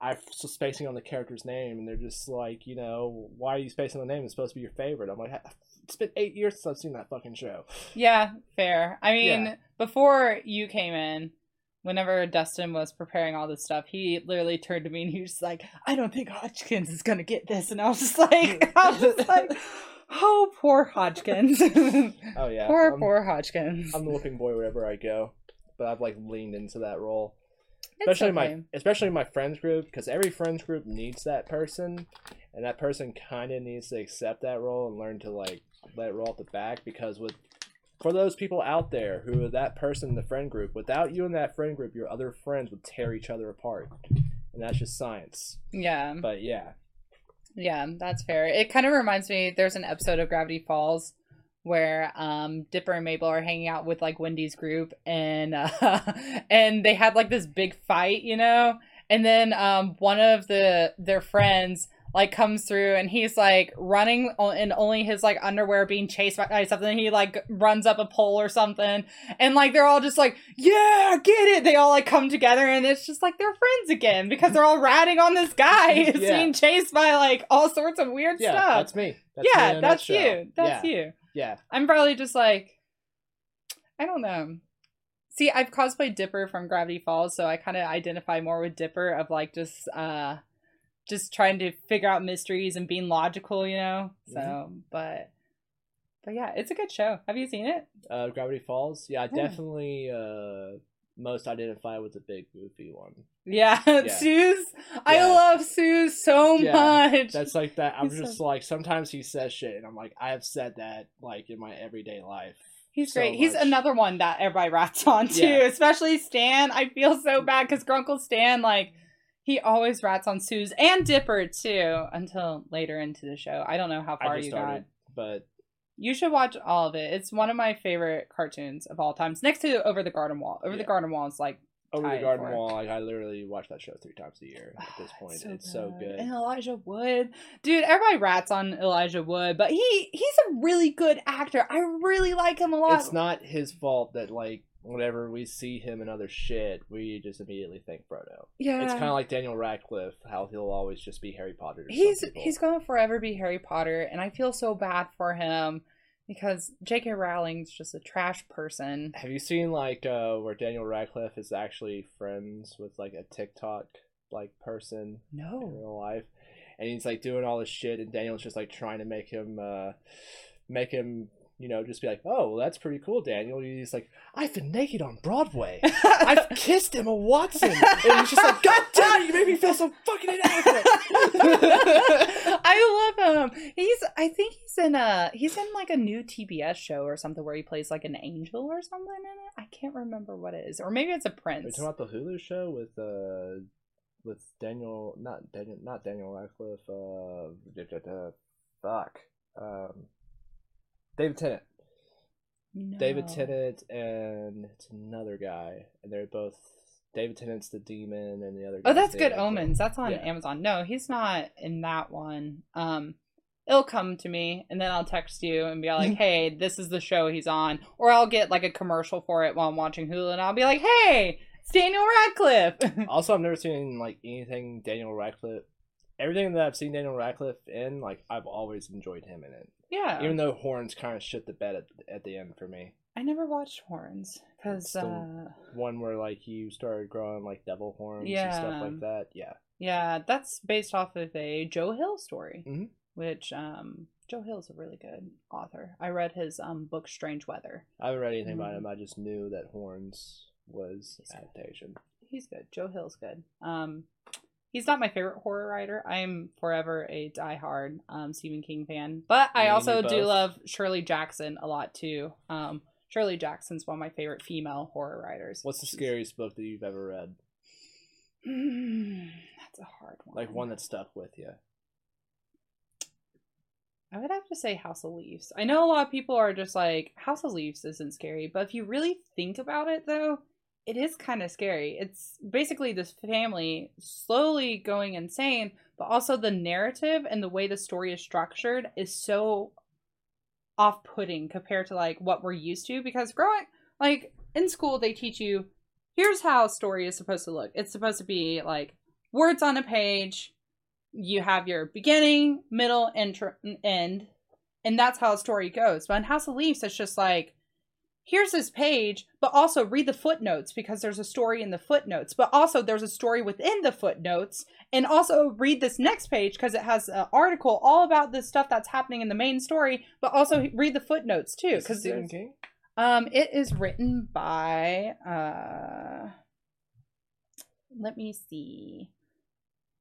I'm spacing on the character's name, and they're just like, you know, why are you spacing on the name? It's supposed to be your favorite. I'm like, it's been eight years since I've seen that fucking show. Yeah, fair. I mean, Yeah. before you came in, whenever Dustin was preparing all this stuff, he literally turned to me and he was like, "I don't think Hodgkins is gonna get this," and I was just like, I was just like, "Oh, poor Hodgkins, Oh yeah, poor I'm, poor Hodgkins." I'm the whipping boy wherever I go, but I've like leaned into that role, especially okay. my especially my friends group, because every friends group needs that person, and that person kind of needs to accept that role and learn to like let it roll off the back. Because with for those people out there who are that person in the friend group, without you in that friend group, your other friends would tear each other apart, and that's just science. yeah, But yeah, yeah, that's fair. It kind of reminds me. There's an episode of Gravity Falls where um Dipper and Mabel are hanging out with like Wendy's group and uh and they had like this big fight, you know? And then um one of the their friends like comes through and he's like running and only his like underwear being chased by something he like runs up a pole or something and like they're all just like yeah get it they all like come together and it's just like they're friends again because they're all ratting on this guy Yeah. being chased by like all sorts of weird yeah, stuff that's me. That's me yeah a that's you that's yeah. you Yeah, i'm probably just like i don't know see i've cosplayed dipper from gravity falls so i kind of identify more with dipper of like just uh just trying to figure out mysteries and being logical you know so Mm-hmm. but but yeah it's a good show have you seen it uh, Gravity Falls. Yeah, Yeah. definitely uh, most identify with the big goofy one. yeah, Yeah. Soos. I Yeah. love Soos so Yeah, much. That's like that. I'm He's just so- like sometimes he says shit, and I'm like, I have said that like in my everyday life. He's so great. He's another one that everybody rats on too, especially Stan. I feel so mm-hmm. bad because Grunkle Stan, like, he always rats on Soos and Dipper too until later into the show. I don't know how far I just you started, got. but You should watch all of it. It's one of my favorite cartoons of all times, next to Over the Garden Wall. Over the Garden Wall is like Over the Garden. Wall, like I literally watch that show three times a year at this point. it's so good. And Elijah Wood, dude, everybody rats on Elijah Wood, but he he's a really good actor. I really like him a lot. It's not his fault that like whenever we see him in other shit, we just immediately think Frodo. yeah, It's kind of like Daniel Radcliffe, how he'll always just be Harry Potter. he's he's gonna forever be Harry Potter, and I feel so bad for him because J.K. Rowling's just a trash person. Have you seen like uh where Daniel Radcliffe is actually friends with like a TikTok like person No, in real life, and he's like doing all this shit, and Daniel's just like trying to make him uh make him you know just be like, oh, well, that's pretty cool, Daniel. He's like, I've been naked on Broadway. I've kissed Emma Watson, and he's just like, God damn it, you made me feel so fucking inadequate. I love him. He's I think he's in a he's in like a new TBS show or something where he plays like an angel or something in it. I can't remember what it is. Or maybe it's a Are you prince. talking about the Hulu show with uh with Daniel not Daniel not Daniel Radcliffe uh fuck um David Tennant David Tennant and it's another guy and they're both David Tennant's the demon and the other Oh, that's Good. Omens. That's on Yeah. Amazon. No, he's not in that one. Um it'll come to me and then I'll text you and be like, "Hey, this is the show he's on." Or I'll get like a commercial for it while I'm watching Hulu and I'll be like, "Hey, it's Daniel Radcliffe." Also, I've never seen like anything Daniel Radcliffe. Everything that I've seen Daniel Radcliffe in, like I've always enjoyed him in it. Yeah. Even though Horns kind of shit the bed at, at the end for me. I never watched Horns cuz uh one where like you started growing like devil horns and stuff like that. Yeah. Yeah, that's based off of a Joe Hill story, Mhm. which um, Joe Hill's a really good author. I read his um, book Strange Weather. I haven't read anything about Mhm. him. I just knew that horns was He's good. adaptation. He's good. Joe Hill's good. Um, he's not my favorite horror writer. I am forever a diehard um, Stephen King fan, but I Me also do love Shirley Jackson a lot too. Um, Shirley Jackson's one of my favorite female horror writers. What's the scariest book that you've ever read? That's a hard one. Like one that stuck with you. I would have to say House of Leaves. I know a lot of people are just like, House of Leaves isn't scary, but if you really think about it though, it is kind of scary. It's basically this family slowly going insane, but also the narrative and the way the story is structured is so off putting compared to like what we're used to because growing like in school they teach you here's how a story is supposed to look. It's supposed to be like words on a page, you have your beginning, middle, and end, and that's how a story goes. But in House of Leaves, it's just like, here's this page, but also read the footnotes because there's a story in the footnotes, but also there's a story within the footnotes, and also read this next page because it has an article all about the stuff that's happening in the main story, but also read the footnotes too because Stephen King. um, it is written by uh let me see.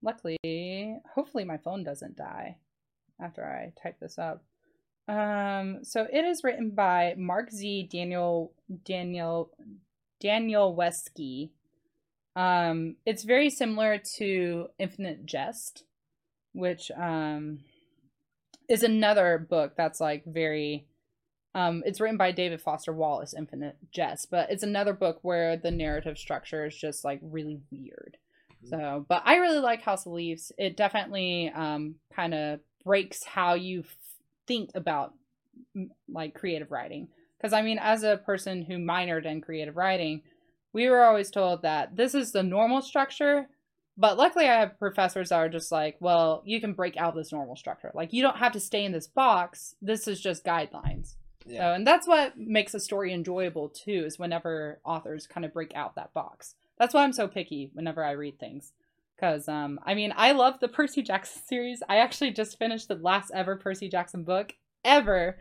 Luckily, hopefully my phone doesn't die after I type this up. Um, so it is written by Mark Z. Daniel Daniel Danielewski. Um, it's very similar to Infinite Jest, which um is another book that's like very um, it's written by David Foster Wallace, Infinite Jest, but it's another book where the narrative structure is just like really weird. So, but I really like House of Leaves. It definitely um, kind of breaks how you think about like creative writing. Because I mean, as a person who minored in creative writing, we were always told that this is the normal structure. But luckily, I have professors that are just like, well, you can break out this normal structure. Like, you don't have to stay in this box. This is just guidelines. So, Yeah. and that's what makes a story enjoyable too, is whenever authors kind of break out that box. That's why I'm so picky whenever I read things. Because, um, I mean, I love the Percy Jackson series. I actually just finished the last ever Percy Jackson book ever.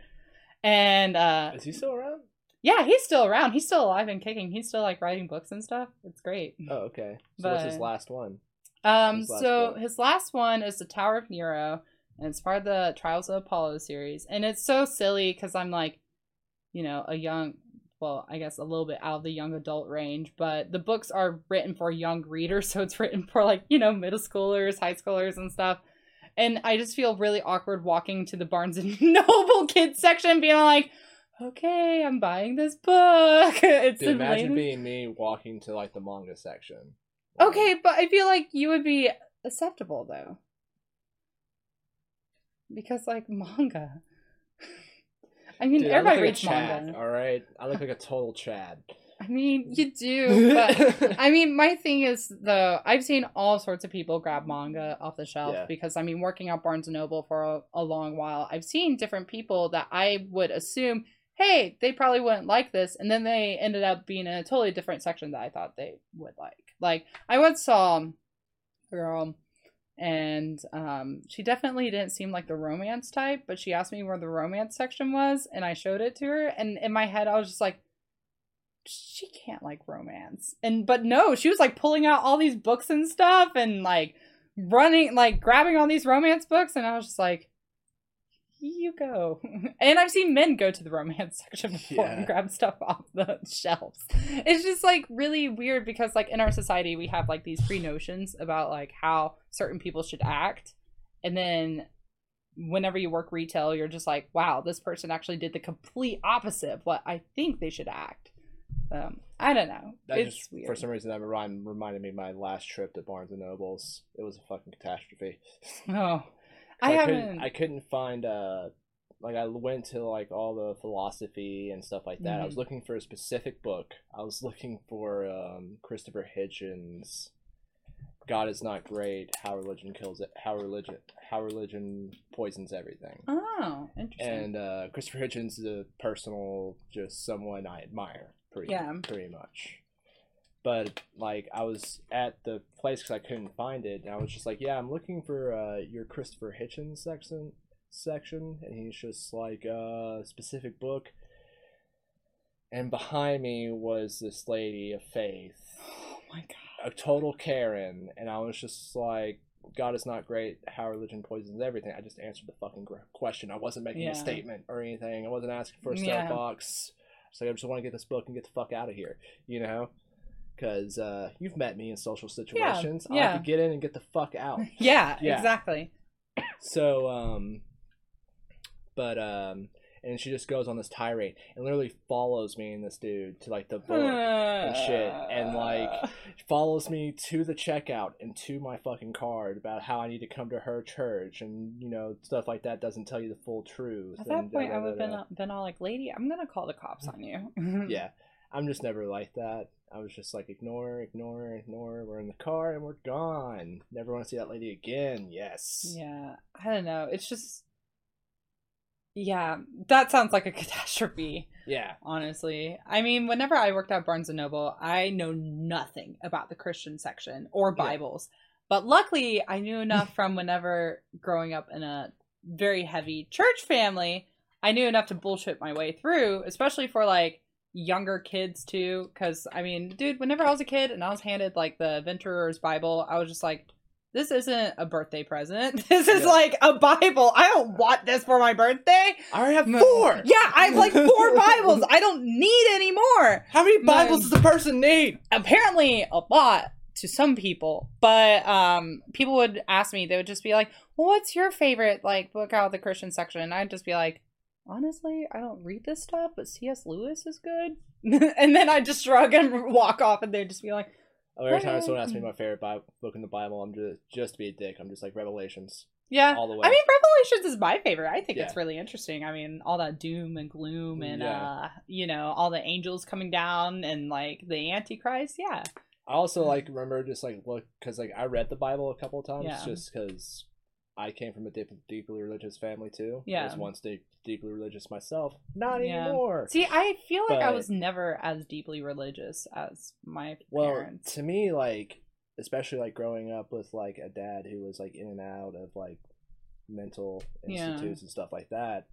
And, uh, Is he still around? yeah, he's still around. He's still alive and kicking. He's still, like, writing books and stuff. It's great. Oh, okay. So what's his last one? Um, His last so book. his last one is the Tower of Nero, and it's part of the Trials of Apollo series. And it's so silly because I'm like, you know, a young, well, I guess a little bit out of the young adult range, but the books are written for young readers, so it's written for like, you know, middle schoolers, high schoolers, and stuff. And I just feel really awkward walking to the Barnes and Noble kids section, being like, okay, I'm buying this book. it's Dude, imagine latest- being me walking to like the manga section. Okay, but I feel like you would be acceptable though. Because like manga. I mean Dude, I everybody like reads Chad, manga. All right, I look like a total Chad. I mean, you do, but I mean, my thing is though, I've seen all sorts of people grab manga off the shelf Yeah. because I mean, working at Barnes and Noble for a, a long while, I've seen different people that I would assume, hey, they probably wouldn't like this, and then they ended up being in a totally different section that I thought they would like. Like I once saw a girl, and um, she definitely didn't seem like the romance type, but she asked me where the romance section was, and I showed it to her, and in my head, I was just like she can't like romance. And but no, she was like pulling out all these books and stuff and like running like grabbing all these romance books and I was just like you go. And I've seen men go to the romance section before and grab stuff off the shelves. It's just like really weird because like in our society we have like these pre-notions about like how certain people should act. And then whenever you work retail, you're just like, wow, this person actually did the complete opposite of what I think they should act. Um, I don't know. That it's just weird. for some reason that remind, reminded me of my last trip to Barnes and Nobles. It was a fucking catastrophe. Oh, I, couldn't, haven't. I couldn't find uh like I went to like all the philosophy and stuff like that. I was Mhm. looking for a specific book. I was looking for um Christopher Hitchens. God is not great. How religion kills it. How religion. How religion poisons everything. oh, interesting. And uh, Christopher Hitchens is a personal, just someone I admire. Pretty, Yeah. pretty much. But like, I was at the place because I couldn't find it, and I was just like, "Yeah, I'm looking for uh, your Christopher Hitchens section." Section, and he's just like a uh, specific book. And behind me was this lady of faith, oh my god. a total Karen, and I was just like, God is not great. How religion poisons everything. I just answered the fucking question. I wasn't making Yeah. a statement or anything. I wasn't asking for a Yeah. Starbucks. So I just want to get this book and get the fuck out of here. You know, because uh, you've met me in social situations. I yeah. like to get in and get the fuck out. Yeah, Yeah. exactly. So, um, but um, and she just goes on this tirade and literally follows me and this dude to like the book. and shit, and, like, follows me to the checkout and to my fucking card about how I need to come to her church and you know stuff like that doesn't tell you the full truth. At and that point, da, I da, would have been, been all like, lady, I'm gonna call the cops on you. yeah. I'm just never like that. I was just like ignore, ignore, ignore. We're in the car and we're gone. Never want to see that lady again. Yes. Yeah, I don't know. It's just, yeah, that sounds like a catastrophe. Yeah. Honestly, I mean, whenever I worked at Barnes and Noble, I know nothing about the Christian section or Yeah. Bibles. But luckily, I knew enough from whenever growing up in a very heavy church family, I knew enough to bullshit my way through, especially for like younger kids too. Because I mean, dude, whenever I was a kid and I was handed like the Venturer's Bible, I was just like, this isn't a birthday present. This is Yeah. like a Bible. I don't want this for my birthday. I already have four. Yeah, I have like four Bibles. I don't need any more. How many. Bibles does a person need? Apparently, a lot to some people, but um, people would ask me. They would just be like, well, "What's your favorite like book out of the Christian section?" And I'd just be like, "Honestly, I don't read this stuff, but C.S. Lewis is good." and then I'd just shrug and walk off, and they'd just be like, Oh, every time someone asks me my favorite Bi- book in the Bible, I'm just just to be a dick. I'm just like Revelations "Yeah." all the way. I mean, Revelations is my favorite. I think it's really interesting. I mean, all that doom and gloom and Yeah. uh, you know, all the angels coming down and like the Antichrist. Yeah. I also like remember just like look because like I read the Bible a couple of times Yeah. just because I came from a deep, deeply religious family too. Yeah, I Yeah. was once deep, deeply religious myself. Not Yeah. anymore. See, I feel like I was never as deeply religious as my well, parents. to me, like especially like growing up with like a dad who was like in and out of like mental Yeah. institutes and stuff like that,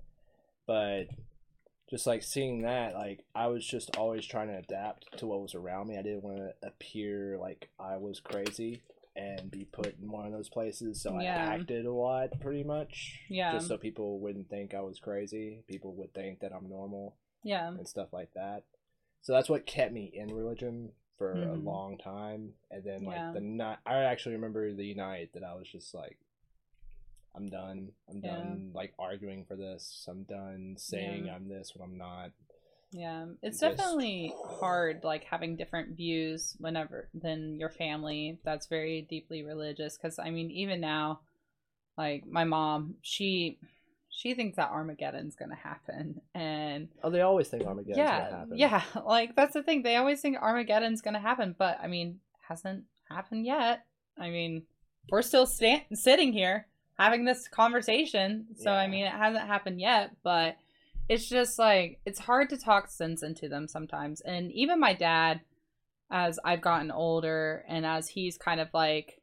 but just like seeing that, like I was just always trying to adapt to what was around me. I didn't want to appear like I was crazy and be put in one of those places, so Yeah. I acted a lot, pretty much. Yeah. Just so people wouldn't think I was crazy. People would think that I'm normal yeah. and stuff like that. So that's what kept me in religion for a Mhm. long time. And then like Yeah. the night, I actually remember the night that I was just like, I'm done. I'm Yeah. done like arguing for this. I'm done saying. I'm this when I'm not. Yeah, it's definitely hard, like having different views whenever than your family that's very deeply religious. Because I mean, even now, like my mom, she she thinks that Armageddon's gonna happen, and Oh, they always think Armageddon's yeah, gonna happen. yeah, like that's the thing. They always think Armageddon's gonna happen, but I mean, hasn't happened yet. I mean, we're still sta- sitting here having this conversation, so I mean, it hasn't happened yet, but it's just like it's hard to talk sense into them sometimes. And even my dad, as I've gotten older and as he's kind of like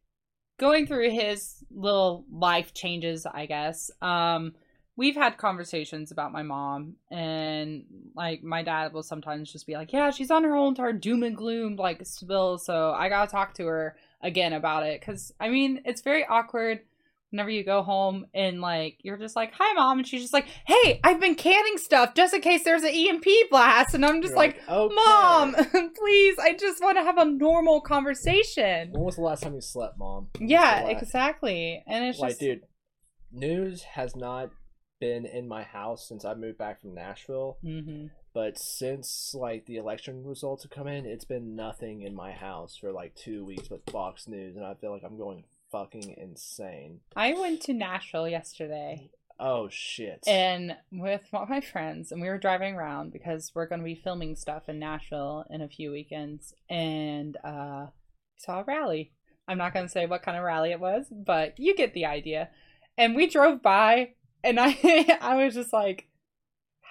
going through his little life changes, I guess. Um, we've had conversations about my mom and like my dad will sometimes just be like yeah she's on her whole entire doom and gloom like spill so i gotta talk to her again about it because i mean it's very awkward whenever you go home and like you're just like hi mom and she's just like hey i've been canning stuff just in case there's an emp blast and i'm just You're like, okay. mom please i just want to have a normal conversation When was the last time you slept, mom? When yeah exactly and it's just Like, just dude, news has not been in my house since I moved back from Nashville. hmm But since like the election results have come in, it's been nothing in my house for like two weeks with Fox News, and I feel like I'm going fucking insane. i went to nashville yesterday. Oh shit! and with all my friends and we were driving around because we're going to be filming stuff in nashville in a few weekends. And uh saw a rally. I'm not going to say what kind of rally it was but you get the idea. And we drove by and i i was just like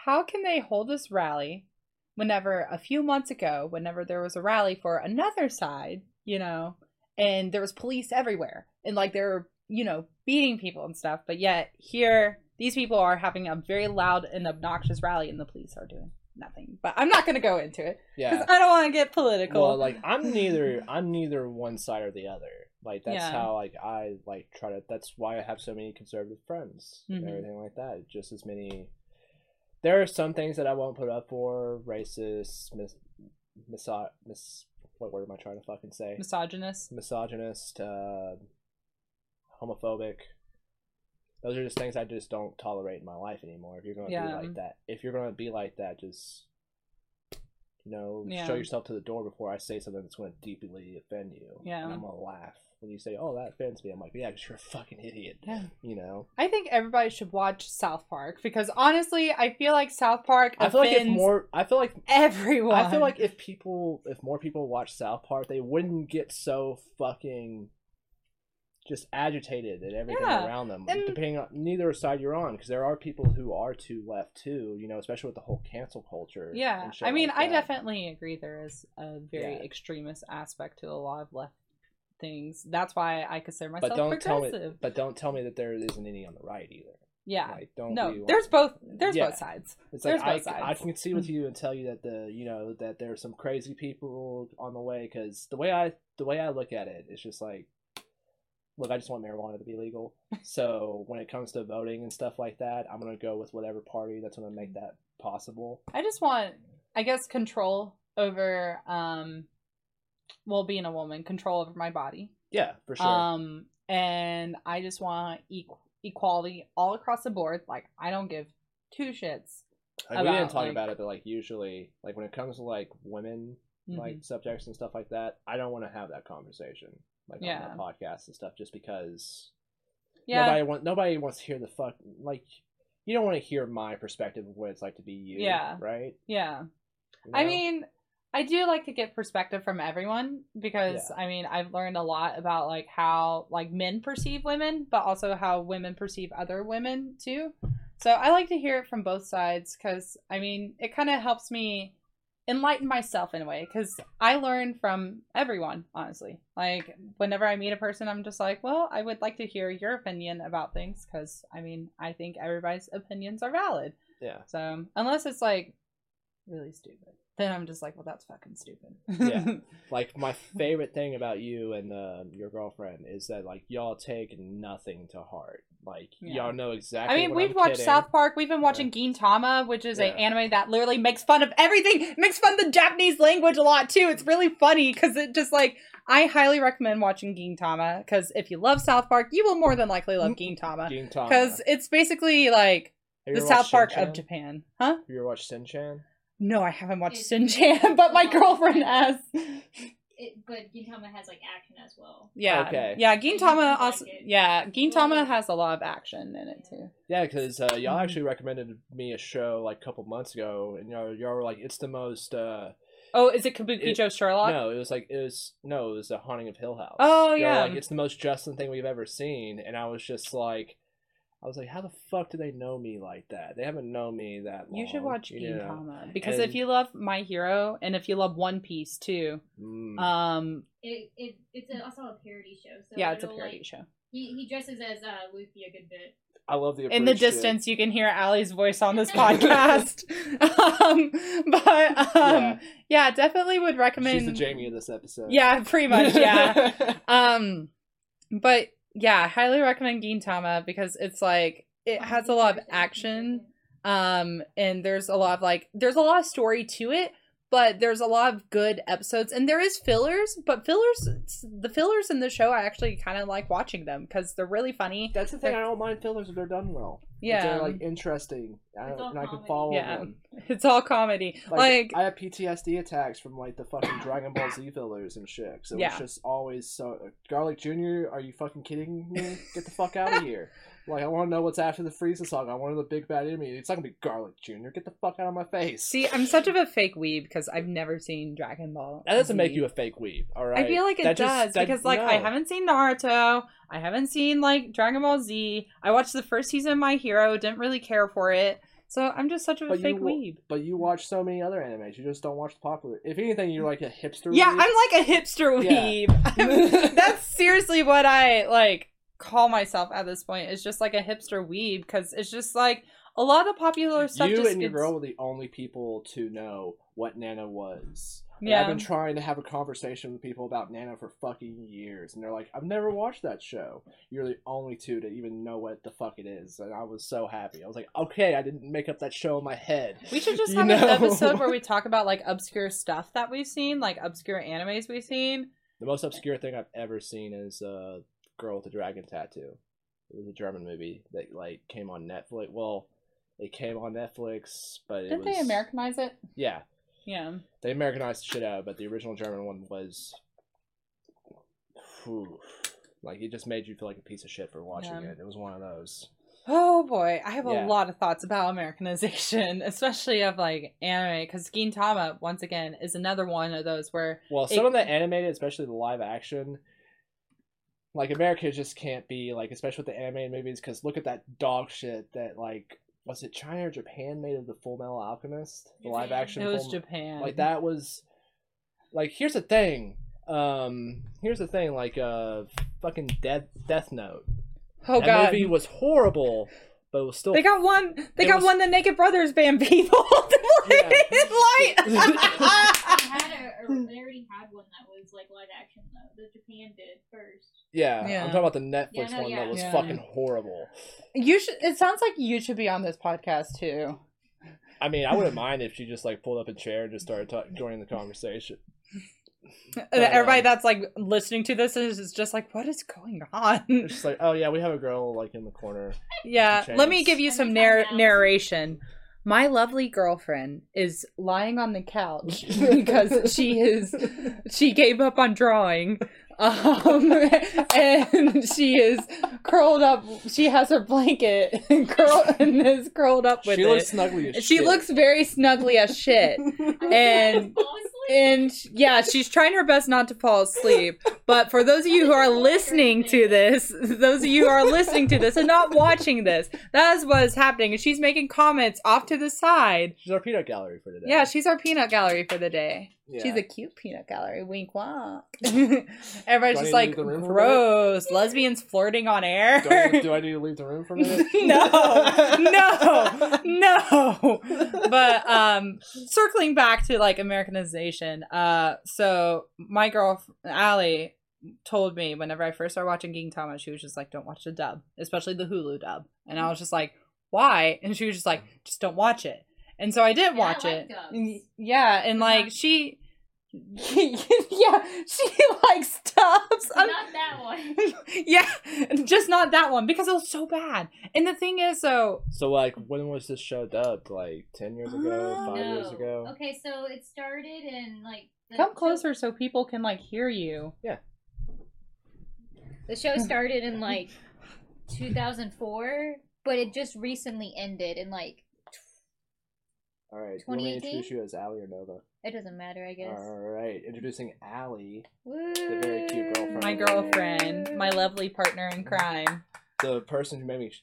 how can they hold this rally whenever a few months ago whenever there was a rally for another side you know and there was police everywhere and like they were you know beating people and stuff but yet here these people are having a very loud and obnoxious rally and the police are doing nothing but i'm not going to go into it because yeah. i don't want to get political Well, like I'm neither. I'm neither one side or the other. Like that's Yeah. how like I like try to. That's why I have so many conservative friends Mhm. and everything like that. Just as many. There are some things that I won't put up for. Racist, mis, miso- mis. What word am I trying to fucking say? misogynist misogynist, uh, homophobic. Those are just things I just don't tolerate in my life anymore. If you're gonna Yeah. be like that, if you're gonna be like that, just you know, Yeah. show yourself to the door before I say something that's going to deeply offend you. Yeah. and I'm gonna laugh when you say, "Oh, that offends me." I'm like, "Yeah, because you're a fucking idiot." yeah You know. i think everybody should watch south park because honestly i feel like south park I feel like if more, I feel like everyone I feel like if people, if more people watch South Park, they wouldn't get so fucking just agitated at everything Yeah, around them. and- depending on neither side you're on, because there are people who are too left too. You know, especially with the whole cancel culture. Yeah, I mean, like I that. definitely agree. There is a very Yeah. extremist aspect to a lot of left things. That's why I consider myself But don't tell me. But don't tell me that there isn't any on the right either. yeah, Like, don't. no, be there's both. There's Yeah. both sides. It's there's like I, both sides. I can see with you and tell you that the you know that there's some crazy people on the way because the way I the way I look at it it's just like look I just want marijuana to be legal so when it comes to voting and stuff like that I'm gonna go with whatever party that's gonna make that possible I just want, I guess, control over, um, well, being a woman, control over my body. yeah for sure Um, and I just want equal equality all across the board. Like, I don't give two shits. like, we didn't talk like- about it but like usually like when it comes to like women Mhm. like subjects and stuff like that I don't want to have that conversation like Yeah. on the podcast and stuff just because yeah, Nobody want nobody wants to hear the fuck like you don't want to hear my perspective of what it's like to be you. Yeah. Right. yeah. You I mean, I do like to get perspective from everyone because Yeah. I mean, I've learned a lot about like how like men perceive women, but also how women perceive other women too. So I like to hear it from both sides cuz I mean, it kind of helps me enlighten myself in a way cuz I learn from everyone, honestly. Like whenever I meet a person, I'm just like, "Well, I would like to hear your opinion about things cuz I mean, I think everybody's opinions are valid." yeah. So unless it's like really stupid. Then I'm just like, well, that's fucking stupid. Yeah. like my favorite thing about you and uh, your girlfriend is that like y'all take nothing to heart. Like Yeah. y'all know exactly. I mean, we've I'm watched kidding. South Park. We've been watching Gintama, which is Yeah. an anime that literally makes fun of everything. Makes fun of the Japanese language a lot too. It's really funny because it just like I highly recommend watching Gintama because if you love South Park, you will more than likely love Gintama because it's basically like the South Park Shin-chan? of Japan, huh? Have you ever watched Shin-chan? No, I haven't watched It's- Shin-chan, but my girlfriend has. It, but Gintama has like action as well. Yeah, Okay. yeah. Gintama like also, it. yeah. Gintama has a lot of action in it too. Yeah, because uh, y'all Mhm. actually recommended me a show like a couple months ago, and y'all y'all were like, "It's the most." Uh, Oh, is it Kabukicho Sherlock? no, it was like it was no, it was the Haunting of Hill House. Oh, Y'all yeah. like it's the most Justin thing we've ever seen, and I was just like, I was like, how the fuck do they know me like that? They haven't known me that long. You should watch you know? Gintama because And- if you love My Hero and if you love One Piece too, Mm. um, It, it it's also a parody show. So yeah, it's a parody like, show. He, he dresses as uh, Luffy a good bit. I love the In the abridged shit. distance, you can hear Allie's voice on this podcast. um, but um, Yeah. yeah. definitely would recommend. She's the Jamie of this episode. Yeah, pretty much. Yeah. um, but yeah, I highly recommend Gintama because it's like it has a lot of action. um and there's a lot of like there's a lot of story to it but there's a lot of good episodes and there is fillers but fillers the fillers in the show i actually kind of like watching them because they're really funny That's the thing. I don't mind fillers if they're done well. If yeah they're like interesting, I, It's all and I can follow Yeah. them. it's all comedy Like, like, I have PTSD attacks from like the fucking Dragon Ball Z fillers and shit. So Yeah. it's just always so. Garlic Junior, are you fucking kidding me? Get the fuck out of here! Like I want to know what's after the Frieza song. I want the big bad enemy. It's not gonna be Garlic Junior. Get the fuck out of my face. see i'm such of a fake weeb because i've never seen dragon ball that doesn't make you a fake weeb. All right. I feel like it That just- does that- because like I haven't seen Naruto, I haven't seen like Dragon Ball Z. I watched the first season of My Hero, didn't really care for it. So I'm just such of a But fake wa- weeb. But you watch so many other animes. You just don't watch the popular. If anything, you're like a hipster. Yeah, weeb. I'm like a hipster Yeah. weeb. I'm- that's seriously what I like call myself at this point. It's just like a hipster weeb because it's just like a lot of the popular stuff. you just and your girl were the only people to know what Nana was. Yeah. I've been trying to have a conversation with people about Nana for fucking years, and they're like, "I've never watched that show." You're the only two to even know what the fuck it is, and I was so happy. I was like, "Okay, I didn't make up that show in my head." We should just You have know? an episode where we talk about like obscure stuff that we've seen, like obscure animes we've seen. The most obscure thing I've ever seen is uh, "Girl with the Dragon Tattoo." It was a German movie that like came on Netflix. Well, it came on Netflix, but Didn't was they Americanize it? Yeah, Yeah. they Americanized the shit out, but the original German one was, Whew. like it just made you feel like a piece of shit for watching Yeah. it. It was one of those. Oh boy, I have Yeah. a lot of thoughts about Americanization, especially of like anime, because Gintama, once again, is another one of those where Well, It- some of the animated, especially the live action, like America just can't be like, especially with the animated movies, because look at that dog shit that like was it China or Japan made of the Full Metal Alchemist, the live action. it was Full- Japan. like that was like here's the thing um here's the thing like uh fucking death death note Oh that god, movie was horrible but it was still they got one. They got was- one. The Naked Brothers band people to play Yeah. it light. They had a, or they already had one that was like live action though. The Japan did first. Yeah, Yeah. i'm talking about the netflix Yeah, no, one yeah. that was Yeah. fucking horrible you should. It sounds like you should be on this podcast too. i mean i wouldn't mind if she just like pulled up a chair and just started ta- joining the conversation And Everybody um, that's like listening to this is, is just like, what is going on? it's just like oh yeah we have a girl like in the corner Yeah, let me give you some me narr- narration. My lovely girlfriend is lying on the couch because she is she gave up on drawing. Um, and she is curled up. She has her blanket and curl and is curled up with she it. looks snuggly as she shit. looks very snuggly as shit. And Fall asleep? and yeah, she's trying her best not to fall asleep. But for those of you who are listening to this, those of you who are listening to this and not watching this, that is what is happening. And she's making comments off to the side. she's our peanut gallery for today Yeah, she's our peanut gallery for the day. Yeah. She's a cute peanut gallery. Wink, wonk. Everybody's just like, room for a gross. Lesbians flirting on air. do, I, do I need to leave the room for a minute? no, no, no. But um, circling back to like Americanization. Uh, so my girl Allie told me whenever I first started watching King Gintama, she was just like, "Don't watch the dub, especially the Hulu dub." And I was just like, "Why?" And she was just like, "Just don't watch it." And so I didn't Yeah, I watch like it. dubs. Yeah, and like Uh-huh. she. yeah, she likes dubs. I'm- Not that one. yeah, just not that one because it was so bad. And the thing is, so So like, when was this show dubbed? Like ten years ago, Uh, five years ago. Okay, so it started in like. the come show- closer so people can like hear you. Yeah. The show started in like 2004, but it just recently ended in like. All right, you want me to 2018? introduce you as Allie or Nova? It doesn't matter, I guess. All right, introducing Allie, Woo! the very cute girlfriend. My girlfriend, my lovely partner in mm-hmm. crime. the person who made me. sh-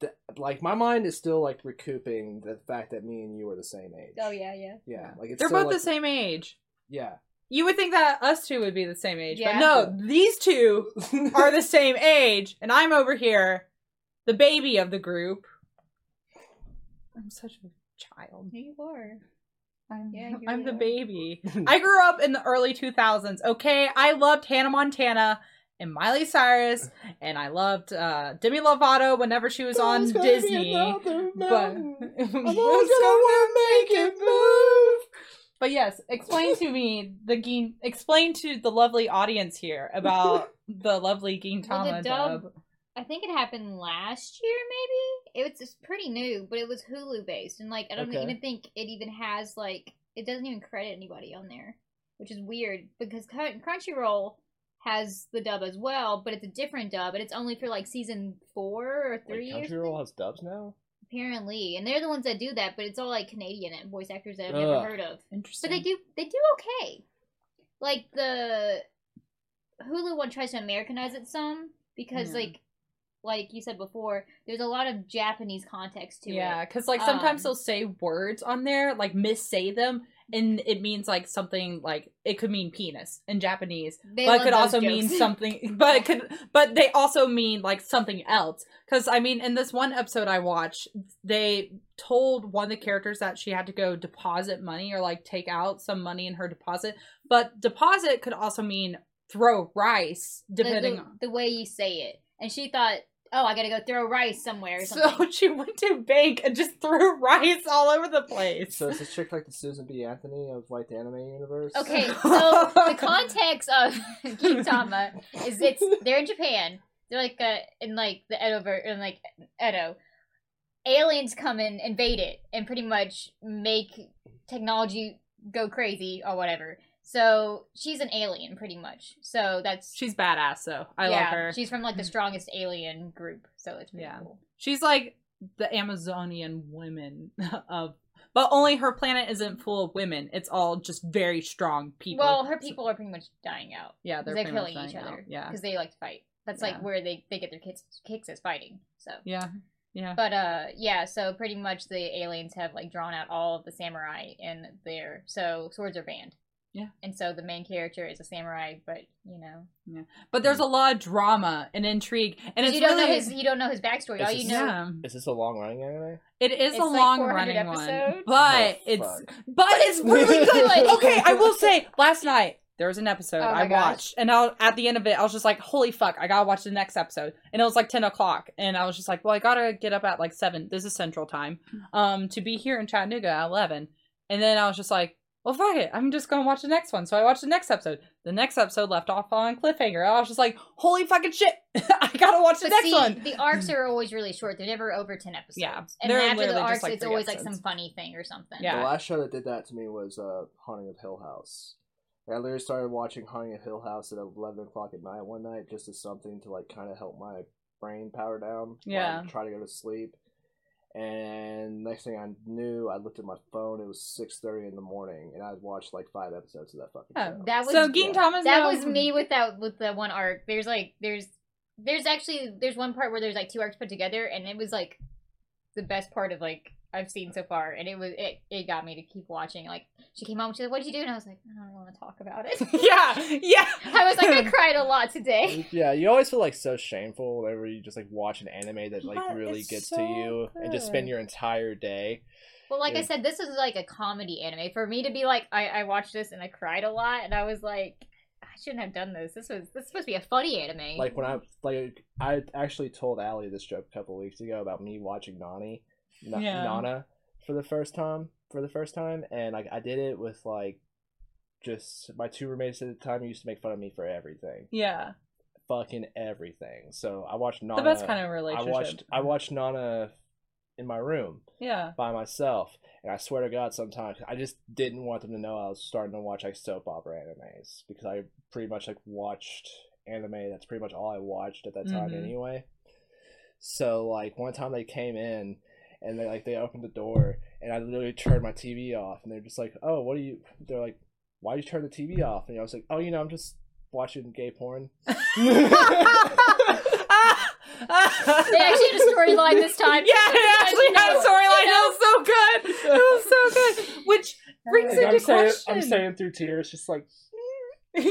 th- Like my mind is still like recouping the fact that me and you are the same age. Oh yeah, yeah. Yeah, like it's They're still, both like- the same age. Yeah. You would think that us two would be the same age, Yeah. but no, these two are the same age, and I'm over here, the baby of the group. I'm such a child. You are. I'm, Yeah, I'm the baby. I grew up in the early 2000s. Okay, I loved Hannah Montana and Miley Cyrus, and I loved uh, Demi Lovato whenever she was on There's gonna Disney. But. I'm I'm always gonna make it move. But yes, explain to me the Gin. Explain to the lovely audience here about the lovely Gintama Well, dub. dub- I think it happened last year, maybe. It was just pretty new, but it was Hulu based, and like I don't Okay. even think it even has like it doesn't even credit anybody on there, which is weird because Crunchyroll has the dub as well, but it's a different dub, and it's only for like season four or three Wait, Crunchyroll something, has dubs now. apparently, and they're the ones that do that, but it's all like Canadian and voice actors that I've Ugh. never heard of. Interesting. But they do they do okay. Like the Hulu one tries to Americanize it some because Yeah. like like you said before, there's a lot of Japanese context to Yeah, it. because like sometimes Um, they'll say words on there, like missay them, and it means like something like it could mean penis in Japanese, but it could also mean something. But it could, but they also mean like something else. Because I mean, in this one episode I watched, they told one of the characters that she had to go deposit money or like take out some money in her deposit, but deposit could also mean throw rice, The- depending the, on. the way you say it. And she thought, oh, I gotta go throw rice somewhere or So she went to bank and just threw rice all over the place. So is this chick like the Susan B. Anthony of like the anime universe? Okay, so the context of Gintama is it's they're in Japan. They're like uh, in like the Edo ver- in like Edo. Aliens come and invade it and pretty much make technology go crazy or whatever. So she's an alien pretty much. So that's She's badass though. I yeah, love her. She's from like the strongest alien group. So it's pretty Yeah. cool. She's like the Amazonian women of but only her planet isn't full of women. It's all just very strong people. Well, her people are pretty much dying out. yeah, they're, They're, killing each other. out. Yeah. because they like to fight. That's Yeah. like where they they get their kicks kicks is fighting. So Yeah. Yeah. But uh yeah, so pretty much the aliens have like drawn out all of the samurai in there. So swords are banned. Yeah. And so the main character is a samurai, but you know Yeah. But there's a lot of drama and intrigue, and it's you don't really know his you don't know his backstory. It's All just- you know yeah. Is this a long running anime? It is It's a like long 400 running one, but Oh, it's but it's really good. okay, I will say, last night there was an episode Oh my I gosh. watched, and I, at the end of it, I was just like, "Holy fuck! I gotta watch the next episode." And it was like ten o'clock, and I was just like, "Well, I gotta get up at like seven. This is Central Time, um, to be here in Chattanooga at eleven. And then I was just like, "Well, fuck it, I'm just gonna watch the next one." So I watched the next episode. The next episode left off on cliffhanger. I was just like, "Holy fucking shit! I gotta watch the but next see, one." the arcs are always really short. They're never over ten episodes. Yeah, And they're after the arcs, like, it's three always like some funny thing or something. Yeah. The last show that did that to me was uh, Haunting of Hill House. I literally started watching Haunting of Hill House at eleven o'clock at night one night, just as something to like kind of help my brain power down. Yeah. I try to go to sleep. And next thing I knew, I looked at my phone. It was six thirty in the morning, and I had watched like five episodes of that fucking Oh, show. That was so Gintama's that now- was me with that with the one arc. There's like there's there's actually there's one part where there's like two arcs put together, and it was like the best part of like I've seen so far, and it was it, it got me to keep watching. Like she came home, she's like, "What did you do?" And I was like, "I don't want to talk about it." yeah, yeah. I was like, I cried a lot today. Yeah, you always feel like so shameful whenever you just like watch an anime that like Yeah, really gets so to you and just spend your entire day. Well, like I said, this is like a comedy anime. For me to be like, I, I watched this and I cried a lot, and I was like, I shouldn't have done this. This was this is supposed to be a funny anime. Like when I like I actually told Allie this joke a couple weeks ago about me watching Nani, Na- Yeah. Nana for the first time for the first time, and like I did it with like just my two roommates at the time used to make fun of me for everything, Yeah. fucking everything. So I watched Nana. The best kind of relationship. I watched I watched Nana in my room Yeah. by myself, and I swear to God, sometimes I just didn't want them to know I was starting to watch like soap opera animes because I pretty much like watched anime. That's pretty much all I watched at that time Mhm. anyway. So like one time they came in and they like they opened the door and I literally turned my TV off and they're just like, "Oh, what are you?" They're like, "Why would you turn the TV off?" And I was like, "Oh, you know, I'm just watching gay porn." they actually had a storyline this time. Yeah, it actually had a storyline. It was so good. It was so good. Which brings Like, into I'm saying, question. I'm saying through tears, just like Which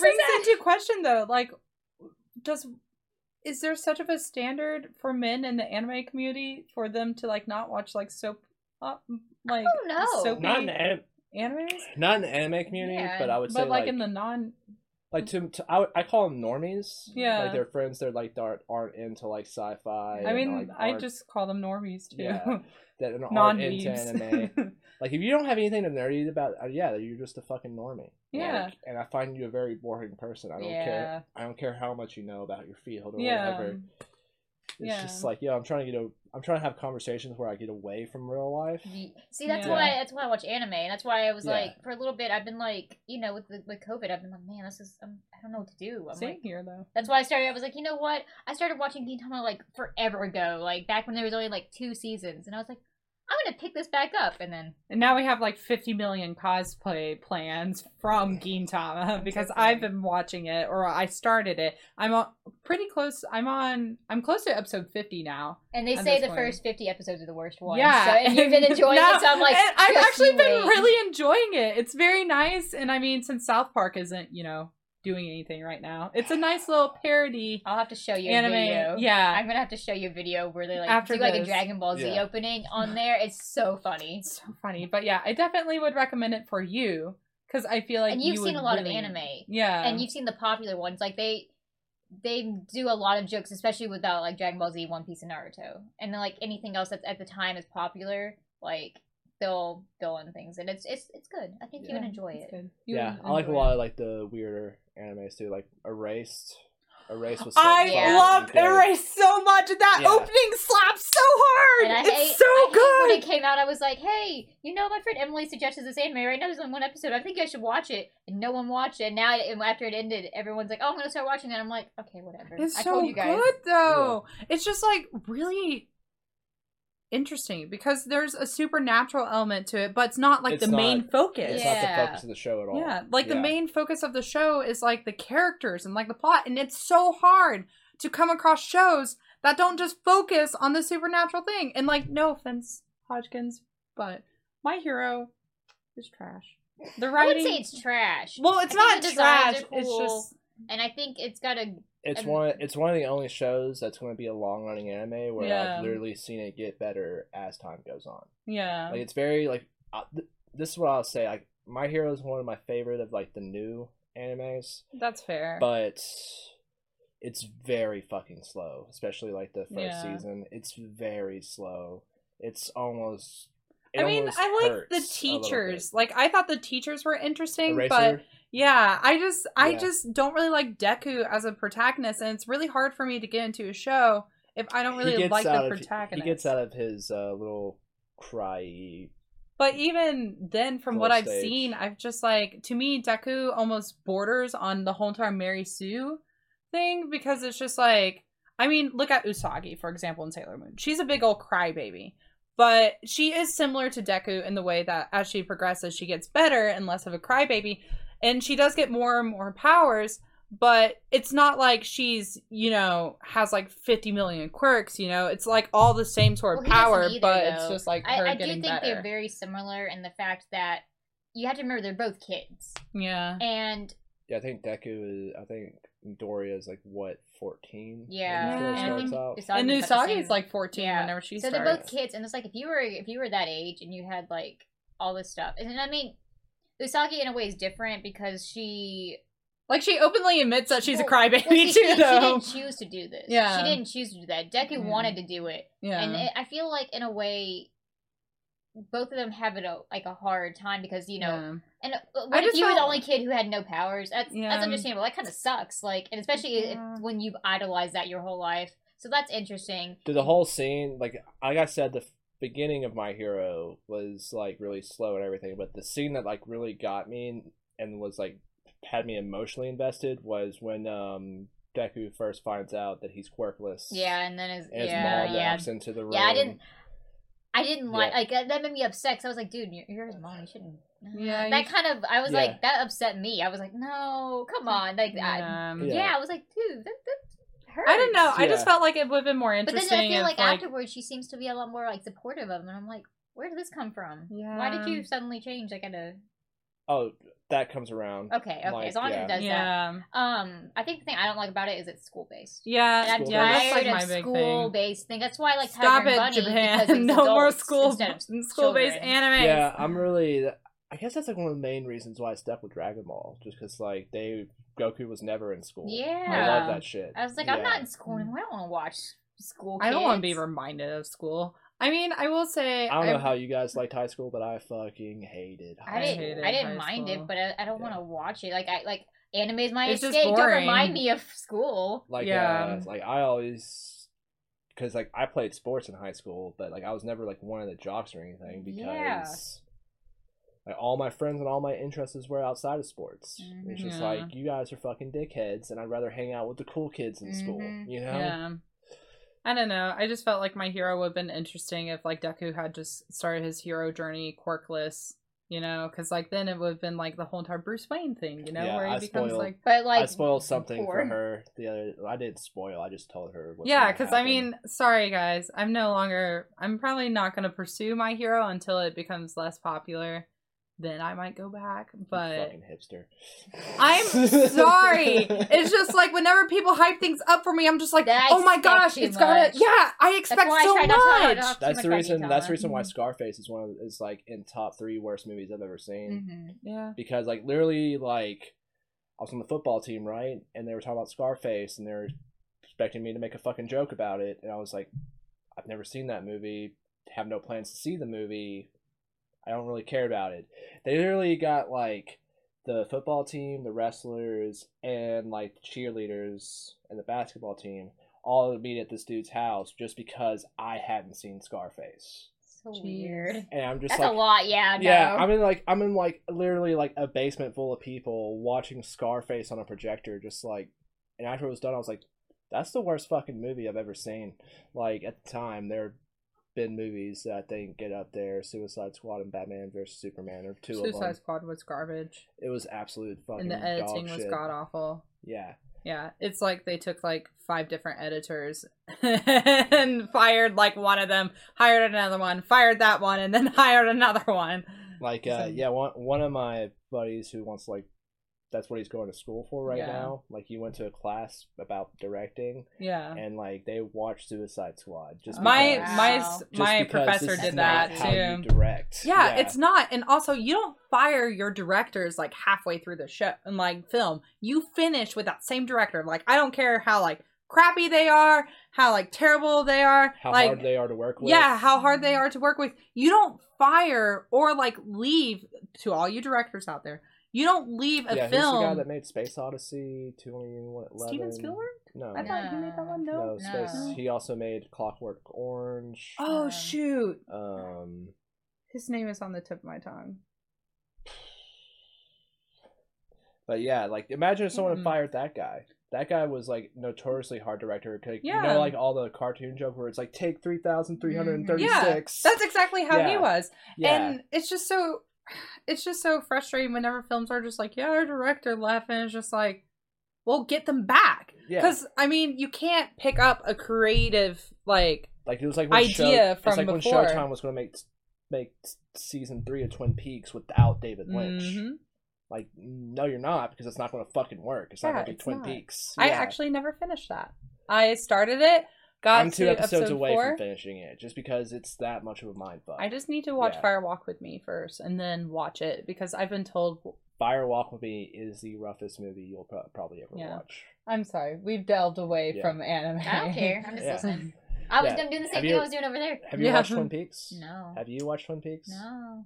brings into question though, like, does is there such of a standard for men in the anime community for them to like not watch like soap, uh, like don't know. soapy not in the anim- animes, not in the anime community, Yeah, but I would say like, like, in the non. like to, to I, would- I call them normies. Yeah. like their friends that like aren't, aren't into like sci-fi. I and, mean, like, I just call them normies too. Yeah, that aren't non into anime. Like if you don't have anything to nerdy about, uh, yeah, you're just a fucking normie. Yeah. Like, and I find you a very boring person. I don't Yeah. care. I don't care how much you know about your field or yeah. whatever. It's Yeah. just like, yeah, I'm trying to get a, I'm trying to have conversations where I get away from real life. See, that's Yeah. why that's why I watch anime, and that's why I was Yeah. like, for a little bit, I've been like, you know, with the, with COVID, I've been like, man, this is, um, I don't know what to do. I'm Same like, here though. that's why I started. I was like, you know what? I started watching Gintama like forever ago, like back when there was only like two seasons, and I was like, I'm gonna pick this back up, and then And now we have like 50 million cosplay plans from Gintama because I've been watching it or I started it. I'm on, pretty close. I'm on. I'm close to episode 50 now. and they say the first 50 episodes are the worst ones. Yeah, so, and you've been enjoying No, it, so I'm like, and I've just actually you been wait. really enjoying it. It's very nice, and I mean, since South Park isn't, you know, doing anything right now, it's a nice little parody I'll have to show you anime. a video. Yeah, I'm gonna have to show you a video where they like After do like a this. Dragon Ball Z Yeah. opening on there. It's so funny. it's so funny. But yeah, I definitely would recommend it for you because I feel like and you've you seen would a lot really- of anime. Yeah, and you've seen the popular ones like they they do a lot of jokes especially without uh, like dragon ball z one piece and naruto and then like anything else that's at the time is popular like they'll they'll in things and it's it's it's good i think you would enjoy it good. You yeah, would I like a lot it. of like the weirder animes too, like Erased. Erased was. So I Yeah. loved fucking. Erase so much. That Yeah. opening slaps so hard. and I it's hate, so I hate good. when it came out. I was like, "Hey, you know, my friend Emily suggested this anime right now. There's only one episode. I think I should watch it." And no one watched it. And now, after it ended, everyone's like, "Oh, I'm gonna start watching it." I'm like, "Okay, whatever." It's I so told you guys. good though. It's just like really interesting because there's a supernatural element to it, but it's not like It's the main focus. It's Yeah. not the focus of the show at all. Yeah, like the main focus of the show is like the characters and like the plot, and it's so hard to come across shows that don't just focus on the supernatural thing. And like, no offense, Hodgkins, but My Hero is trash. The writing, I wouldn't say it's trash. well, it's I not think the designs trash. are It's just and I think it's got a It's And- one. It's one of the only shows that's going to be a long running anime where Yeah. I've literally seen it get better as time goes on. yeah, Like it's very like uh, th- this is what I'll say. Like My Hero is one of my favorite of like the new animes, that's fair. but it's very fucking slow. Especially like the first Yeah. season. It's very slow. It's almost. it I mean, I like the teachers. Like, I thought the teachers were interesting, but Eraser. Yeah, I just I Yeah. just don't really like Deku as a protagonist, and it's really hard for me to get into a show if I don't really like the of- protagonist. He gets out of his uh, little cry. But even then, from what I've stage. seen, I've just like to me Deku almost borders on the whole entire Mary Sue thing because it's just like I mean, look at Usagi for example in Sailor Moon. She's a big old crybaby. But she is similar to Deku in the way that as she progresses, she gets better and less of a crybaby. And she does get more and more powers. but it's not like she's you know has like 50 million quirks you know it's like all the same sort of Well, power either, but it's just like I, her I do getting think better they're very similar in the fact that you have to remember they're both kids, yeah and Yeah, I think Deku is. I think Doria is like what fourteen. yeah, Yeah. and the I show think starts out. and Usagi's about the Usagi is like 14 Yeah. whenever she so starts they're both kids, and it's like if you were if you were that age and you had like all this stuff, and I mean, Usagi in a way is different because she like she openly admits that she's a crybaby well, she, too didn't, she didn't choose to do this. Yeah. she didn't choose to do that. Deku Yeah. wanted to do it, yeah and it, I feel like in a way. Both of them have it a, like a hard time because you know, Yeah. and uh, I what if just you were the only kid who had no powers? That's Yeah. that's understandable. That kind of sucks. Like, and especially if, when you've idolized that your whole life. So that's interesting. Dude, the whole scene, like like I said, the f- beginning of My Hero was like really slow and everything, but the scene that like really got me and was like had me emotionally invested was when um Deku first finds out that he's quirkless. Yeah, and then his And his yeah mom yeah walks into the room. yeah. I didn't. I didn't like Yeah. like that that made me upset. Cause I was like, dude, you're, you're his mom. You shouldn't. Yeah, that kind of. I was Yeah. like, that upset me. I was like, no, come on, like I, Yeah. yeah. Yeah. I was like, dude, that that hurts. I don't know. I just felt like it would have been more interesting. But then I feel if, like, afterwards, she seems to be a lot more like supportive of him, and I'm like, where did this come from? Why did you suddenly change? Like, at a Oh, that comes around. okay, okay, Like, as long as it does that. Um, I think the thing I don't like about it is it's school based. yeah, And I'm School yeah. That's like my of school based thing. That's why I like Stop Tiger it, Bunny Japan! it's No more adults school school based anime. Yeah, I'm really. I guess that's like one of the main reasons why I stuck with Dragon Ball, just because like they Goku was never in school. Yeah, I love that shit. I was like, I'm not in school anymore. I don't want to watch school. I don't want to be reminded of school. I mean, I will say, I don't know I- how you guys liked high school, but I fucking hated high I didn't. hated I didn't high mind school. it, but I, I don't Yeah. want to watch it. Like I like anime is my It's just escape. Don't remind me of school. Like, Yeah. uh, like I always, because like I played sports in high school, but like I was never like one of the jocks or anything because Yeah. Like all my friends and all my interests were outside of sports. It's Mhm. just Yeah. like you guys are fucking dickheads, and I'd rather hang out with the cool kids in school. Mhm. You know? Yeah. I don't know. I just felt like my hero would have been interesting if like Deku had just started his hero journey quirkless, you know, because like then it would have been like the whole entire Bruce Wayne thing, you know, Yeah, where he I becomes spoiled- like But like I spoiled something poor. for her the other. I didn't spoil. I just told her. What's yeah, because I mean, sorry guys, I'm no longer. I'm probably not going to pursue my hero until it becomes less popular. Then I might go back, You but fucking hipster. I'm sorry. It's just like whenever people hype things up for me, I'm just like, I oh my gosh, too it's gotta. much. Yeah, I expect why so try not to- I much. That's the reason. That's the reason why Mhm. Scarface is one of is like in top three worst movies I've ever seen. Mhm. Yeah. Because like literally like I was on the football team right, and they were talking about Scarface, and they were expecting me to make a fucking joke about it, and I was like, I've never seen that movie. Have no plans to see the movie. I don't really care about it. They literally got like the football team, the wrestlers, and like the cheerleaders and the basketball team all to meet at this dude's house just because I hadn't seen Scarface. So weird. And I'm just That's like a lot. Yeah. No. yeah, I'm in like I'm in like literally like a basement full of people watching Scarface on a projector, just like. And after it was done, I was like, "That's the worst fucking movie I've ever seen." Like at the time, there have been movies that I think get up there. Suicide Squad and Batman vs Superman are two of them. Suicide. Squad was garbage, It was absolute fucking. and the editing was god awful. Yeah, Yeah, it's like they took like five different editors and fired like one of them, hired another one, fired that one, and then hired another one. like uh, So- yeah, one one of my buddies who wants like. That's what he's going to school for right Yeah. now. Like he went to a class about directing, Yeah. and like they watched Suicide Squad just My because- my Wow. just my because professor did not that how you too. direct. Yeah, it's not. And also, you don't fire your directors like halfway through the show and like film. You finish with that same director. Like, I don't care how like crappy they are, how like terrible they are, how like hard they are to work with. yeah, how hard they mm-hmm. are to work with. You don't fire or like leave to all you directors out there. You don't leave a yeah, who's the guy that made Space Odyssey? Twenty one eleven. Steven Spielberg? No, I thought he made that one. No. no, Space. No. He also made Clockwork Orange. Oh Um, shoot! Um, His name is on the tip of my tongue. but yeah, like imagine if someone Mm. had fired that guy. That guy was like notoriously hard director. 'cause, You Yeah. know, like all the cartoon joke where it's like take three thousand three hundred and thirty six. Yeah, That's exactly how he was. yeah. And it's just so it's just so frustrating whenever films are just like, yeah, our director left and it's just like well, get them back. Yeah. Because I mean, you can't pick up a creative like Like it was like when idea Show, from it's like before. when Showtime was going to make make season three of Twin Peaks without David Lynch. Mhm. Like, no, you're not because it's not going to fucking work. It's not going to be Twin not. Peaks. I actually never finished that. I started it, got I'm two to episodes episode away four. from finishing it, just because it's that much of a mind fuck. I just need to watch Yeah. Fire Walk with Me first, and then watch it because I've been told. Fire Walk with Me is the roughest movie you'll pro- probably ever Yeah. watch. I'm sorry, we've delved away Yeah. from anime. I don't care. I'm just Yeah. listening. I was Yeah. gonna do the same Have thing you- I was doing over there. Have you Yeah. watched Twin Peaks? No. Have you watched Twin Peaks? No.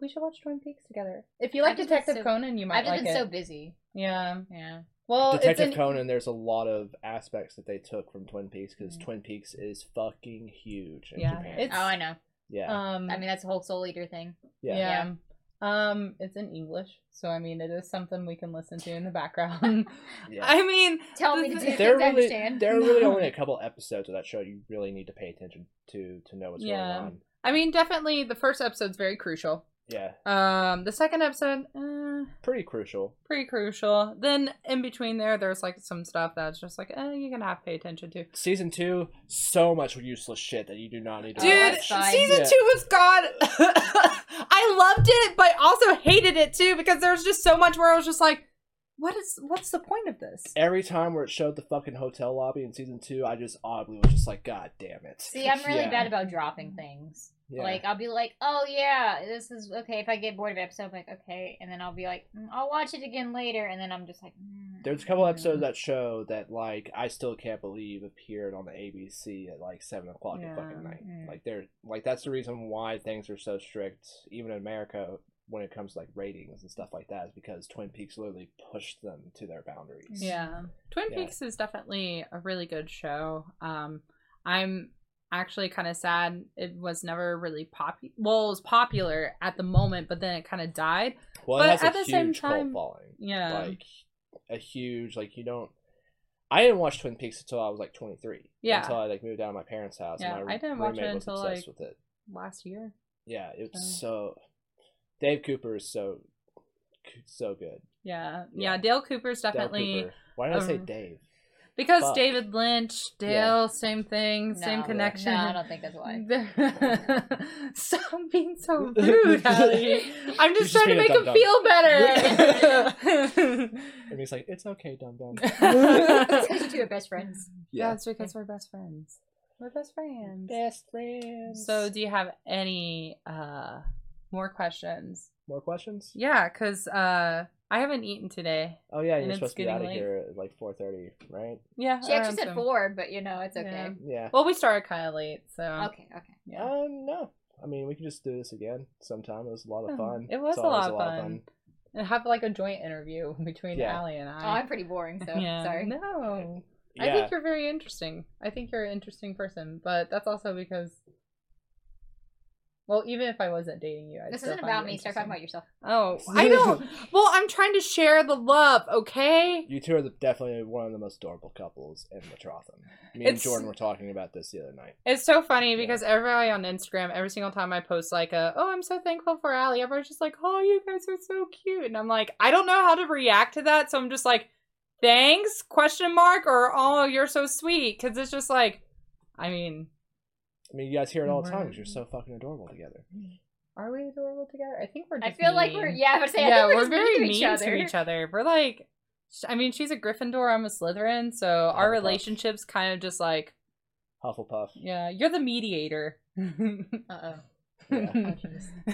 We should watch Twin Peaks together. If you like I've Detective so- Conan, you might I've just like been it. so busy. Yeah. Yeah. Well, Detective it's an, Conan, there's a lot of aspects that they took from Twin Peaks because Mm. Twin Peaks is fucking huge in Yeah, Japan. Oh, I know. yeah, Um, I mean, that's the whole Soul Eater thing. yeah, yeah. Um, it's in English, so I mean, it is something we can listen to in the background. yeah. I mean, Tell the me to thi- do there are really understand. there are really only a couple episodes of that show you really need to pay attention to to know what's Yeah. going on. I mean, definitely the first episode's very crucial. Yeah, Um, the second episode, uh, pretty crucial. pretty crucial. Then in between there, there's like some stuff that's just like, eh, you're gonna have to pay attention to. Season two, so much useless shit that you do not need to Dude, watch. fine. season Yeah. two was god. I loved it, but also hated it too because there was just so much where I was just like, what is what's the point of this? Every time where it showed the fucking hotel lobby in season two, I just audibly was just like, God damn it. See, I'm really Yeah. bad about dropping things. Yeah. Like, I'll be like, oh, yeah, this is okay. If I get bored of an episode, I'm like, okay. And then I'll be like, mm, I'll watch it again later. And then I'm just like, mm, There's a couple mm. episodes that show that like I still can't believe appeared on the ABC at like seven o'clock Yeah. at fucking night. Mm. Like they're like that's the reason why things are so strict, even in America, when it comes to like ratings and stuff like that, is because Twin Peaks literally pushed them to their boundaries. Yeah. Twin Yeah. Peaks is definitely a really good show. Um I'm actually kind of sad it was never really popular. Well, it was popular at the moment, but then it kind of died. Well, But it has at a the huge same time- following. Yeah. Like a huge like you don't. I didn't watch Twin Peaks until I was like 23. Yeah. Until I like moved out of my parents' house. Yeah, I didn't watch it until, like, with it. Last year. Yeah, it's Uh. so. Dave Cooper is so, so good. Yeah. Yeah. Yeah, Dale Cooper's Dale definitely Cooper. Why did I say um, Dave? Because Fuck. David Lynch, Dale, Yeah. same thing, same connection. No, I don't think that's why. Stop being so rude, Allie. I'm just You're just trying to make him dum-dum. feel better. And he's like, it's okay, dumb dumb. It's because you two are best friends. Yeah. it's because we're best friends. We're best friends. Best friends. So, do you have any uh more questions? more questions? Yeah, because uh, I haven't eaten today. Oh yeah, you're supposed to be out of late. here at like four thirty, right? Yeah, She actually said some- four, but you know, it's okay. Yeah. Yeah. Well, we started kind of late, so Okay, okay. yeah. Um, no. I mean, we can just do this again sometime. It was a lot of fun. it was It's a lot of fun. and have like a joint interview between Yeah. Allie and I. Oh, I. I'm pretty boring, so yeah. sorry. No. Yeah. I think you're very interesting. I think you're an interesting person, but that's also because, well, even if I wasn't dating you, I'd This still isn't find about you me. Start talking about yourself. Oh, I don't. well, I'm trying to share the love, okay? You two are the, definitely one of the most adorable couples in Metrotham. Me and It's- Jordan were talking about this the other night. It's so funny because everybody on Instagram, every single time I post like a, oh, I'm so thankful for Allie, everybody's just like, oh, you guys are so cute, and I'm like, I don't know how to react to that, so I'm just like, thanks question mark or oh, you're so sweet because it's just like, I mean, I mean, you guys hear it all the time because you're so fucking adorable together. are we adorable together? I think we're. Just I feel like we're yeah. I would say I yeah, think we're, we're just very mean mean to each other. to each other. We're like, I mean, she's a Gryffindor, I'm a Slytherin, so our relationship's kind of just like, Hufflepuff. yeah, you're the mediator. Uh oh. Yeah.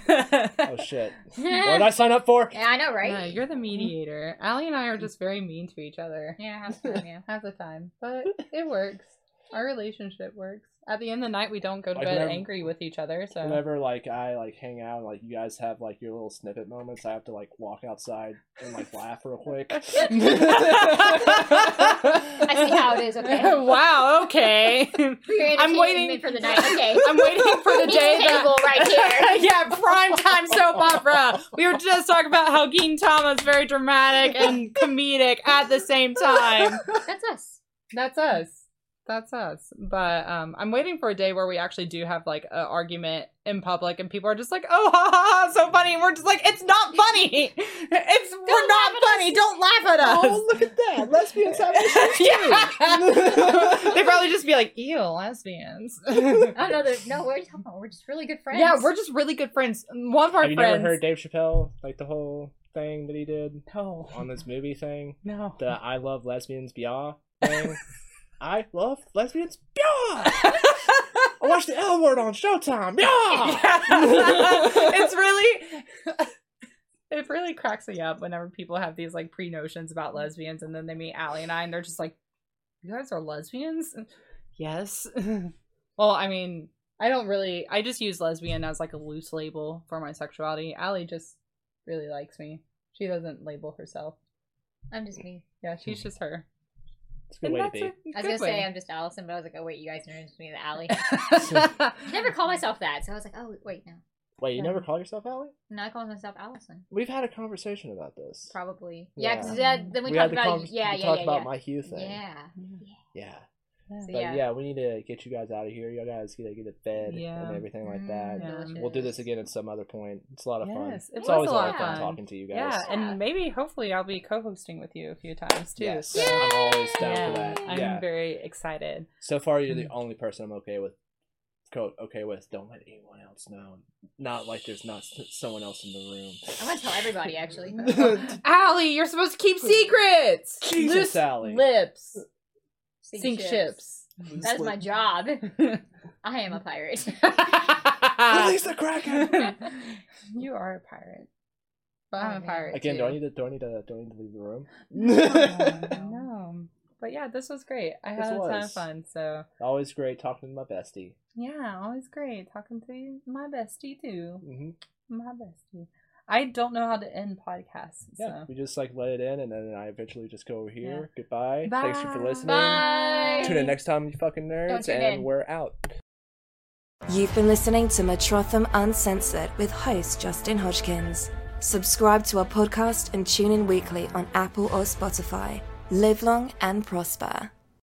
oh Oh shit. what did I sign up for? Yeah, I know, right? Yeah, you're the mediator. Allie and I are just very mean to each other Yeah, half the time, yeah. half the time, but it works. Our relationship works. At the end of the night, we don't go to Like bed whenever- angry with each other. So Whenever like I like hang out, like you guys have like your little snippet moments, I have to like walk outside and like laugh real quick. I see how it is, okay. wow. Okay. I'm waiting- for the night. Okay. I'm waiting for the day that table right here. yeah, prime time soap opera. We were just talking about how Gintama is very dramatic and comedic at the same time. That's us. That's us. That's us. But um, I'm waiting for a day where we actually do have like an argument in public, and people are just like, "Oh, ha, ha, ha, so funny." And we're just like, "It's not funny. It's we're not laugh at funny. Don't laugh at us." Oh, look at that! Lesbians have issues too. yeah. They'd probably just be like, "Ew, lesbians." Oh no, they're- no, we're talking about we're just really good friends. yeah, we're just really good friends. One of our Have you friends. never heard Dave Chappelle like the whole thing that he did No, on this movie thing? no. The I love lesbians, blah thing. I love lesbians, blah. I watched the L word on Showtime, blah. it's really it really cracks me up whenever people have these like pre notions about lesbians and then they meet Allie and I and they're just like, You guys are lesbians? Yes. well, I mean, I don't really I just use lesbian as like a loose label for my sexuality. Allie just really likes me. She doesn't label herself. I'm just me. Yeah, she's just her. It's a good And way to be. a I was gonna say. I'm just Allison, but I was like, oh wait, you guys introduced me to Allie. I'm never call myself that, so I was like, oh wait, no, Wait, you Yeah. never call yourself Allie? no, I call myself Allison. We've had a conversation about this. Probably. Yeah. Yeah, uh, then we, We talked about convers- yeah, we yeah, talked yeah, about yeah. my Hugh thing. Yeah. Yeah. Yeah. But Yeah. yeah. we need to get you guys out of here. You guys gotta get it fed Yeah. and everything like Mm, that. Yeah. We'll do this again at some other point. It's a lot of fun. It it's always a a lot of fun. fun talking to you guys. Yeah, Yeah. and maybe hopefully I'll be co-hosting with you a few times too. Yes, so- I'm always down Yeah, for that. I'm yeah. very excited. So far, you're the Mm. only person I'm okay with. Co- okay with. Don't let anyone else know. Not like there's not someone else in the room. I'm gonna tell everybody actually. Allie, you're supposed to keep secrets. Jesus, Loose Allie. lips. Sink Sink ships. That's my job. I am a pirate. Release the Kraken. you are a pirate. But I'm a man. pirate. Again, too. do I need to do I need to do I need to leave the room? No, no. But yeah, this was great. I This had a ton of fun. So Always great talking to my bestie. yeah, always great talking to my bestie too. hmm My bestie. I don't know how to end podcasts. Yeah, we just like let it in, and then I eventually just go over here. Yeah. Goodbye. Thanks for listening. Bye. Tune in next time, you fucking nerds, and in. we're out. You've been listening to Metrotham Uncensored with host Justin Hodgkins. Subscribe to our podcast and tune in weekly on Apple or Spotify. Live long and prosper.